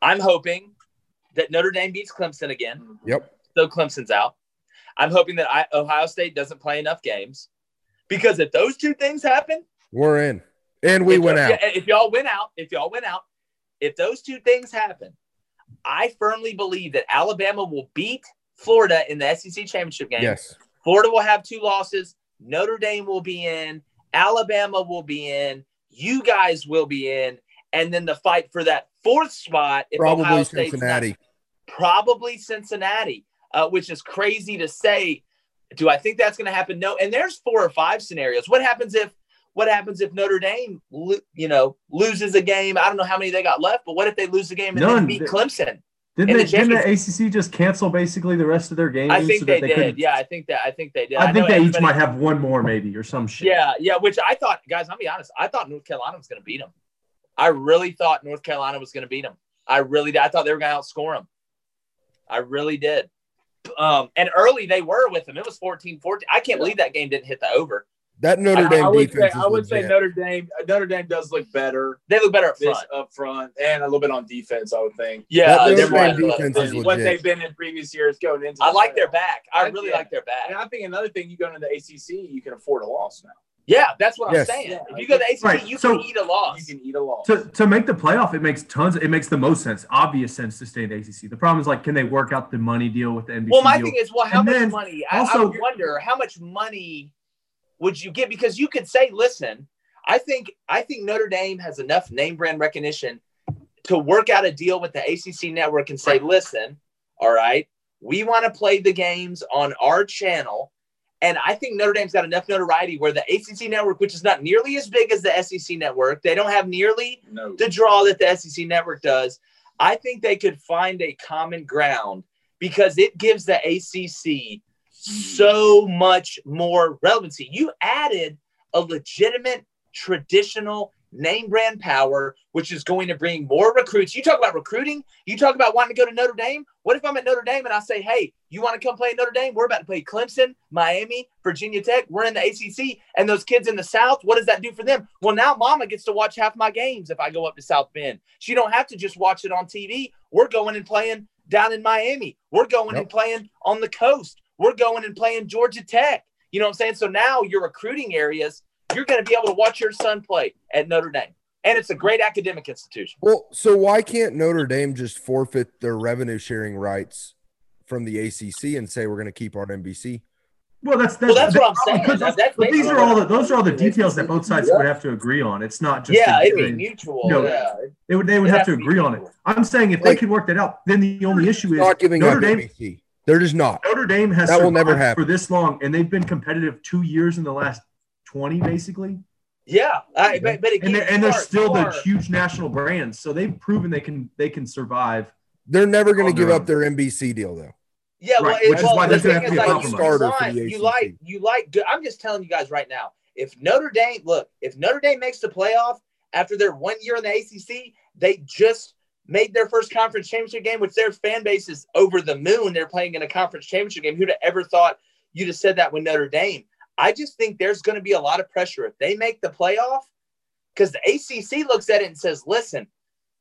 S4: I'm hoping that Notre Dame beats Clemson again,
S3: Yep.
S4: So Clemson's out. I'm hoping that I, Ohio State doesn't play enough games, because if those two things happen,
S3: We're in. And we went out.
S4: If y'all win out, if y'all win out, if those two things happen, I firmly believe that Alabama will beat Florida in the SEC championship game.
S3: Yes.
S4: Florida will have two losses. Notre Dame will be in. Alabama will be in. You guys will be in. And then the fight for that fourth spot,
S3: Probably
S4: State's not-
S3: Cincinnati.
S4: probably Cincinnati, uh, which is crazy to say. Do I think that's going to happen? No. And there's four or five scenarios. What happens if what happens if Notre Dame, you know, loses a game? I don't know how many they got left, but what if they lose the game and then
S2: None.
S4: beat Clemson?
S2: didn't, they,
S4: the
S2: didn't the ACC just cancel basically the rest of their games?
S4: I think
S2: so
S4: they,
S2: that
S4: did.
S2: couldn't-
S4: Yeah, I think that. I think they did.
S2: I think
S4: know
S2: they each might have one more maybe or some shit.
S4: Yeah, yeah. Which I thought, guys. I'll be honest. I thought North Carolina was going to beat them. I really thought North Carolina was going to beat them. I really did. I thought they were going to outscore them. I really did. Um, and early they were with him. It was 14-14. I can't believe that game didn't hit the over.
S3: That Notre
S6: I,
S3: Dame
S6: I would say
S3: defense is
S6: I would say. Notre Dame Notre Dame does look better
S4: They look better up front.
S6: up front and a little bit on defense. I would think.
S4: Yeah,
S3: That
S4: they're
S3: Notre Dame defense is
S6: than what they've been in previous years going into.
S4: I
S6: the
S4: like their back. I
S6: I-
S4: really
S6: yeah.
S4: like their back.
S6: And I think another thing, you go into the ACC, you can afford a loss now.
S4: Yeah, that's what
S3: Yes.
S4: I'm saying.
S6: Yeah.
S4: If you go to the ACC,
S2: Right,
S4: you
S2: so-
S4: can eat a loss.
S6: You can eat a loss.
S2: To, to make the playoff, it makes tons. It makes the most sense, obvious sense to stay in the ACC. The problem is like, can they work out the money deal with the NBC
S4: Well, my
S2: deal?
S4: thing is, well, how
S2: And
S4: much
S2: then
S4: money? I, I
S2: also-
S4: wonder how much money would you get because you could say, listen, I think I think Notre Dame has enough name brand recognition to work out a deal with the ACC network and say, listen, all right, we want to play the games on our channel. And I think Notre Dame's got enough notoriety where the ACC network, which is not nearly as big as the SEC network, they don't have nearly
S6: no.
S4: the draw that the SEC network does, I think they could find a common ground because it gives the ACC so much more relevancy. You added a legitimate, traditional name brand power, which is going to bring more recruits. You talk about recruiting, you talk about wanting to go to Notre Dame. What if I'm at Notre Dame and I say, hey, you want to come play at Notre Dame? We're about to play Clemson, Miami, Virginia Tech. We're in the ACC. And those kids in the South, what does that do for them? Well, now mama gets to watch half my games if I go up to South Bend. She don't have to just watch it on TV. We're going and playing down in Miami. We're going
S3: Yep.
S4: and playing on the coast. We're going and playing Georgia Tech. You know what I'm saying? So now your recruiting areas, you're going to be able to watch your son play at Notre Dame. And it's a great academic institution.
S3: Well, so why can't Notre Dame just forfeit their revenue sharing rights from the ACC and say we're going to keep our NBC?
S2: Well, that's
S4: Well,
S2: that's,
S4: that's what I'm saying.
S2: because
S4: That- that's
S2: but these are all the those are all the details that both sides would have to agree on. It's not just
S4: yeah,
S2: a
S4: it'd be mutual.
S2: you know,
S4: yeah.
S2: They would they would
S4: It
S2: have to
S4: to be
S2: agree on it. I'm saying if they could work that out, then the only issue is
S3: Not giving
S2: Notre
S3: up
S2: Dame.
S3: NBC. They're just not.
S2: Notre Dame has
S3: That will never
S2: survived
S3: happen.
S2: for this long, and they've been competitive two years in the last twenty, basically.
S4: Yeah. I, but, but again,
S2: And they're, and they're still
S4: you
S2: the huge national brands, so they've proven they can they can survive.
S3: They're never going to give up their NBC deal though.
S4: Yeah, well,
S2: Right,
S4: it-
S2: which is why
S4: the
S2: there's gonna
S4: thing
S2: have to
S4: is,
S2: be a
S4: like, you
S2: compromise.
S3: Starter for the
S4: you like, you like. good- I'm just telling you guys right now. If Notre Dame, look, if Notre Dame makes the playoff after their one year in the ACC, they just made their first conference championship game, which their fan base is over the moon. They're playing in a conference championship game. Who'd have ever thought you'd have said that with Notre Dame? I just think there's going to be a lot of pressure if they make the playoff, because the ACC looks at it and says, "Listen,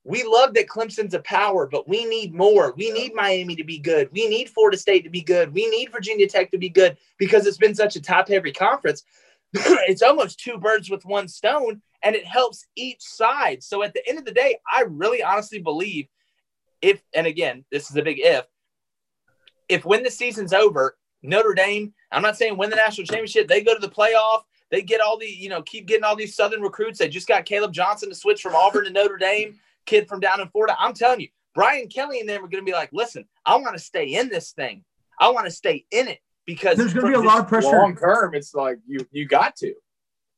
S4: we love that Clemson's a power, but we need more. We need Miami to be good. We need Florida State to be good. We need Virginia Tech to be good because it's been such a top heavy conference. it's almost two birds with one stone, and it helps each side. So at the end of the day, I really honestly believe if, and again, this is a big if, if when the season's over, Notre Dame, I'm not saying win the national championship, they go to the playoff. They get all the, you know, keep getting all these Southern recruits. They just got Caleb Johnson to switch from Auburn to Notre Dame kid from down in Florida. I'm telling you, Brian Kelly and them are going to be like, listen, I want to stay in this thing. I want to stay in it because
S2: There's going to be a lot of pressure,
S6: Long term, it's like you you got to.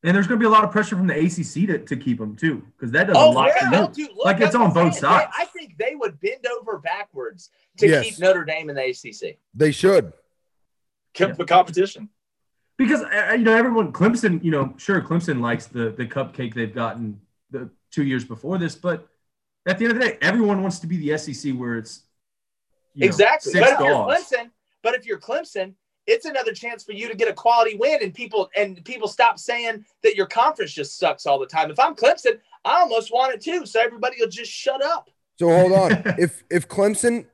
S2: and there's going to be a lot of pressure from the ACC to, to keep them too, because that does
S4: Oh
S2: a lot
S4: yeah,
S2: for
S4: no,
S2: you.
S4: dude, look,
S2: Like, it's on both
S4: saying.
S2: sides.
S4: They- I think they would bend over backwards to
S3: Yes.
S4: keep Notre Dame in the ACC.
S3: They should.
S6: Kept the competition.
S2: because uh, you know everyone Clemson you know sure Clemson likes the the cupcake they've gotten the two years before this but at the end of the day everyone wants to be the SEC where it's you know,
S4: exactly.
S2: six
S4: but if you're. Clemson, but if you're Clemson, it's another chance for you to get a quality win, and people and people stop saying that your conference just sucks all the time. If I'm Clemson, I almost want it too, so everybody will just shut up.
S3: So hold on. if if Clemson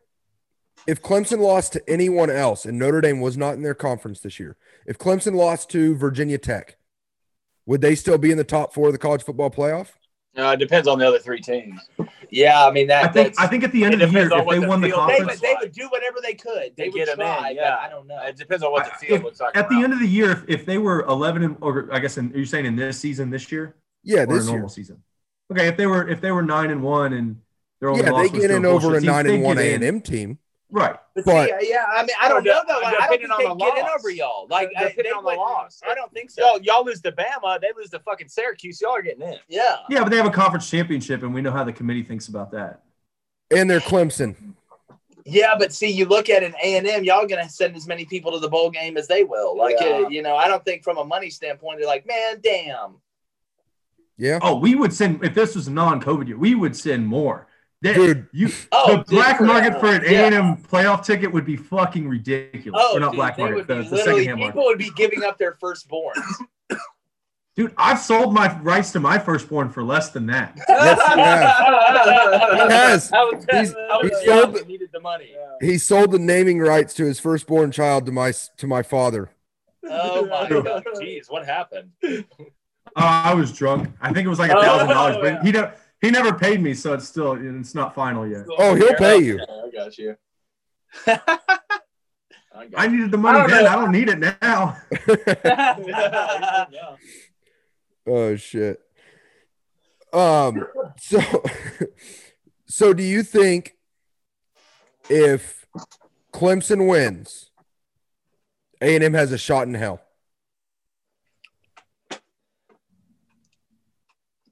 S3: if Clemson lost to anyone else and Notre Dame was not in their conference this year, if Clemson lost to Virginia Tech, would they still be in the top four of the college football playoff?
S6: Uh, it depends on the other three teams.
S4: Yeah, I mean that.
S2: I think
S4: that's,
S2: I think at the end of the year if they
S6: the
S2: won the
S6: field
S4: they,
S2: conference
S4: would, they would do whatever they could. They
S6: To
S4: would
S6: get 'em in, yeah.
S4: but I don't know.
S6: It depends on what the
S2: I-
S6: field
S2: if-
S6: looks like.
S2: at the
S6: around.
S2: end of the year if, if they were 11 and, or I guess in, are you saying in this season this year
S3: Yeah,
S2: or a
S3: this
S2: normal
S3: year.
S2: season okay if they were if they were nine and one and their only
S3: Yeah,
S2: loss
S3: they
S2: was
S3: get in over a
S2: bullshit
S3: nine and one A and M team.
S2: Right
S4: But,
S3: But-
S4: see, yeah, I mean, I don't know though. I don't think
S6: Depending on
S4: they
S6: the
S4: get in over y'all. Like, I,
S6: Depending
S4: they
S6: on the
S4: wouldn't-
S6: loss.
S4: I don't think so.
S6: y'all, y'all lose to Bama, they lose to fucking Syracuse. Y'all are getting in.
S4: Yeah.
S2: yeah but they have a conference championship and we know how the committee thinks about that
S3: And they're Clemson.
S4: Yeah, but see, you look at an A and M, y'all gonna send as many people to the bowl game as they will. Like,
S6: Yeah.
S4: uh, you know, I don't think from a money standpoint, they're like, man, damn.
S3: Yeah.
S2: oh we would send if this was a non-COVID year we would send more That-
S3: Dude.
S2: you
S4: Oh,
S2: the
S4: dude,
S2: black
S4: for-
S2: market for an
S4: yeah.
S2: A&M playoff ticket would be fucking ridiculous.
S4: Oh,
S2: or not
S4: dude,
S2: black market,
S4: would
S2: the, the second hand market.
S4: people would be giving up their firstborn.
S2: Dude, I've sold my rights to my firstborn for less than that.
S3: Yes, you have. He has.
S4: I was,
S3: He's- he's sold-
S4: and needed the money.
S3: He sold the naming rights to his firstborn child to my to my father.
S4: Oh my god, jeez, what happened?
S2: Oh, I was drunk. I think it was like a thousand dollars, but oh, he never he never paid me, so it's still it's not final yet.
S3: Oh, he'll pay you.
S6: I got you.
S2: I needed the money
S6: I
S2: then.
S6: know.
S2: I don't need it now.
S3: Oh shit. Um so so do you think if Clemson wins, A&M has a shot in hell?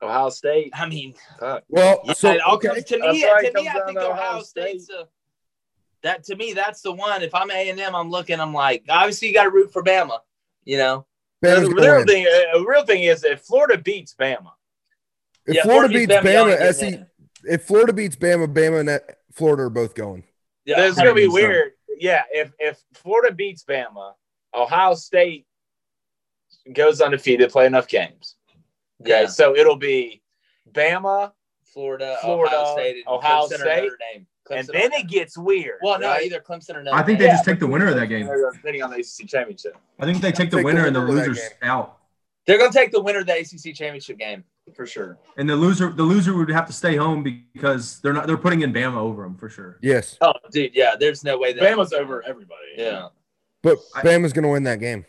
S6: Ohio State.
S4: I mean,
S6: Fuck.
S3: Well,
S4: yeah,
S3: so
S4: it all
S3: okay.
S4: comes to me.
S6: right,
S4: To me, I think
S6: to
S4: Ohio,
S6: Ohio
S4: State's a, that. To me, that's the one. If I'm A and M, I'm looking. I'm like, obviously, you got to root for Bama. You know,
S3: Bama's
S6: the real thing, uh, the real thing is if Florida beats Bama,
S3: If
S4: Yeah,
S3: Florida
S4: Florida
S3: beats
S4: beats Bama,
S3: Bama,
S4: get
S3: SE,
S4: in.
S3: if Florida beats Bama, Bama and Florida are both going.
S4: yeah,
S6: it's gonna be
S2: 100%.
S6: weird. Yeah, if if Florida beats Bama, Ohio State goes undefeated, play enough games. Okay,
S4: yeah.
S6: so it'll be Bama,
S4: Florida,
S6: Florida,
S4: Ohio State, and
S6: Ohio
S4: Clemson
S6: State.
S4: Notre Dame. Clemson
S10: and then
S4: or-
S10: it gets weird.
S4: well, no,
S10: right?
S4: either Clemson or Notre
S2: I think
S4: Dame.
S2: they just take the winner of that game.
S6: Depending on the ACC championship.
S2: I think they take the winner and the
S3: winner
S2: losers out.
S4: they're going to take the winner of the ACC championship game.
S6: For sure.
S2: And the loser, the loser would have to stay home because they're not. They're putting in Bama over them for sure.
S3: Yes,
S4: Oh, dude, yeah, there's no way that
S6: Bama's over everybody.
S4: Yeah.
S3: but Bama's going to win that game.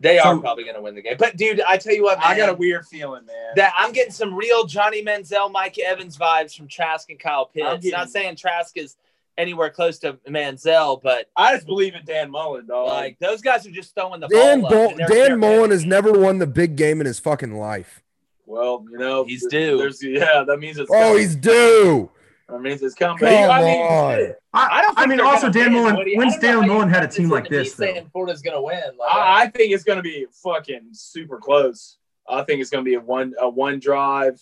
S4: They are probably going to win the game. But dude, I tell you what, man,
S10: I got a weird feeling, man.
S4: that I'm getting some real Johnny Manziel, Mike Evans vibes from Trask and Kyle
S10: I'm
S4: Pitts.
S10: getting-
S4: Not saying Trask is anywhere close to Manziel, but
S10: I just believe in Dan Mullen, though.
S4: like those guys are just throwing the
S3: Dan,
S4: ball. up,
S3: Bull- Dan
S4: they're-
S3: Mullen has never won the big game in his fucking life.
S6: Well, you know,
S4: He's
S6: th-
S4: due.
S6: Yeah, that means it's.
S3: Oh,
S6: coming.
S3: he's due.
S6: That means it's coming.
S3: Come
S6: I mean,
S3: on.
S6: shit.
S2: I,
S10: I don't
S2: I mean, also
S10: gonna
S2: Dan
S10: win,
S2: Mullen. When's Dan Mullen had a team like this? though?
S4: saying Florida's going to win. Like,
S6: I, I think it's going to be fucking super close. I think it's going to be a one a one drive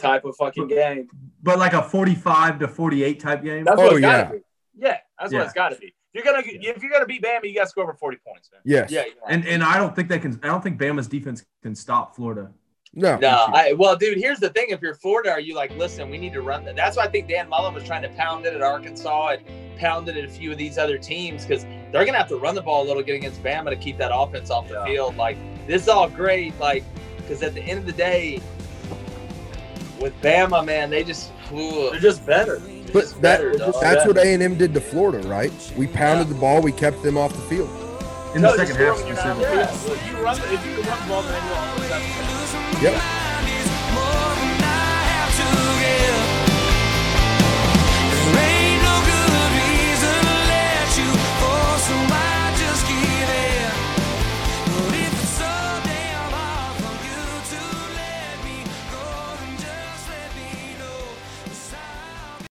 S6: type of fucking game.
S2: But like a forty-five to forty-eight type game.
S6: That's
S3: Oh,
S6: what it's
S3: yeah.
S6: be. Yeah, that's
S2: Yeah.
S6: what it's got to be. You're gonna if you're gonna beat Bama, you got to score over forty points, man.
S3: Yes.
S4: yeah, yeah.
S2: And and I don't think they can. I don't think Bama's defense can stop Florida.
S3: No.
S4: No, I, well, dude, here's the thing. If you're Florida, are you like, listen, we need to run that? That's why I think Dan Mullen was trying to pound it at Arkansas and pound it at a few of these other teams because they're going to have to run the ball a little bit against Bama to keep that offense off the
S6: Yeah.
S4: field. Like, this is all great. Like, because at the end of the day, with Bama, man, they just, ooh,
S6: They're just better.
S4: they're
S3: But
S4: just
S3: that,
S4: better, dog.
S3: that's what A&M did to Florida, right? We pounded the ball. We kept them off the field.
S2: In the second half
S6: score when you're not on the
S2: specifically.
S6: field. If you run, the- if you can run the ball, then you'll
S3: Yep. No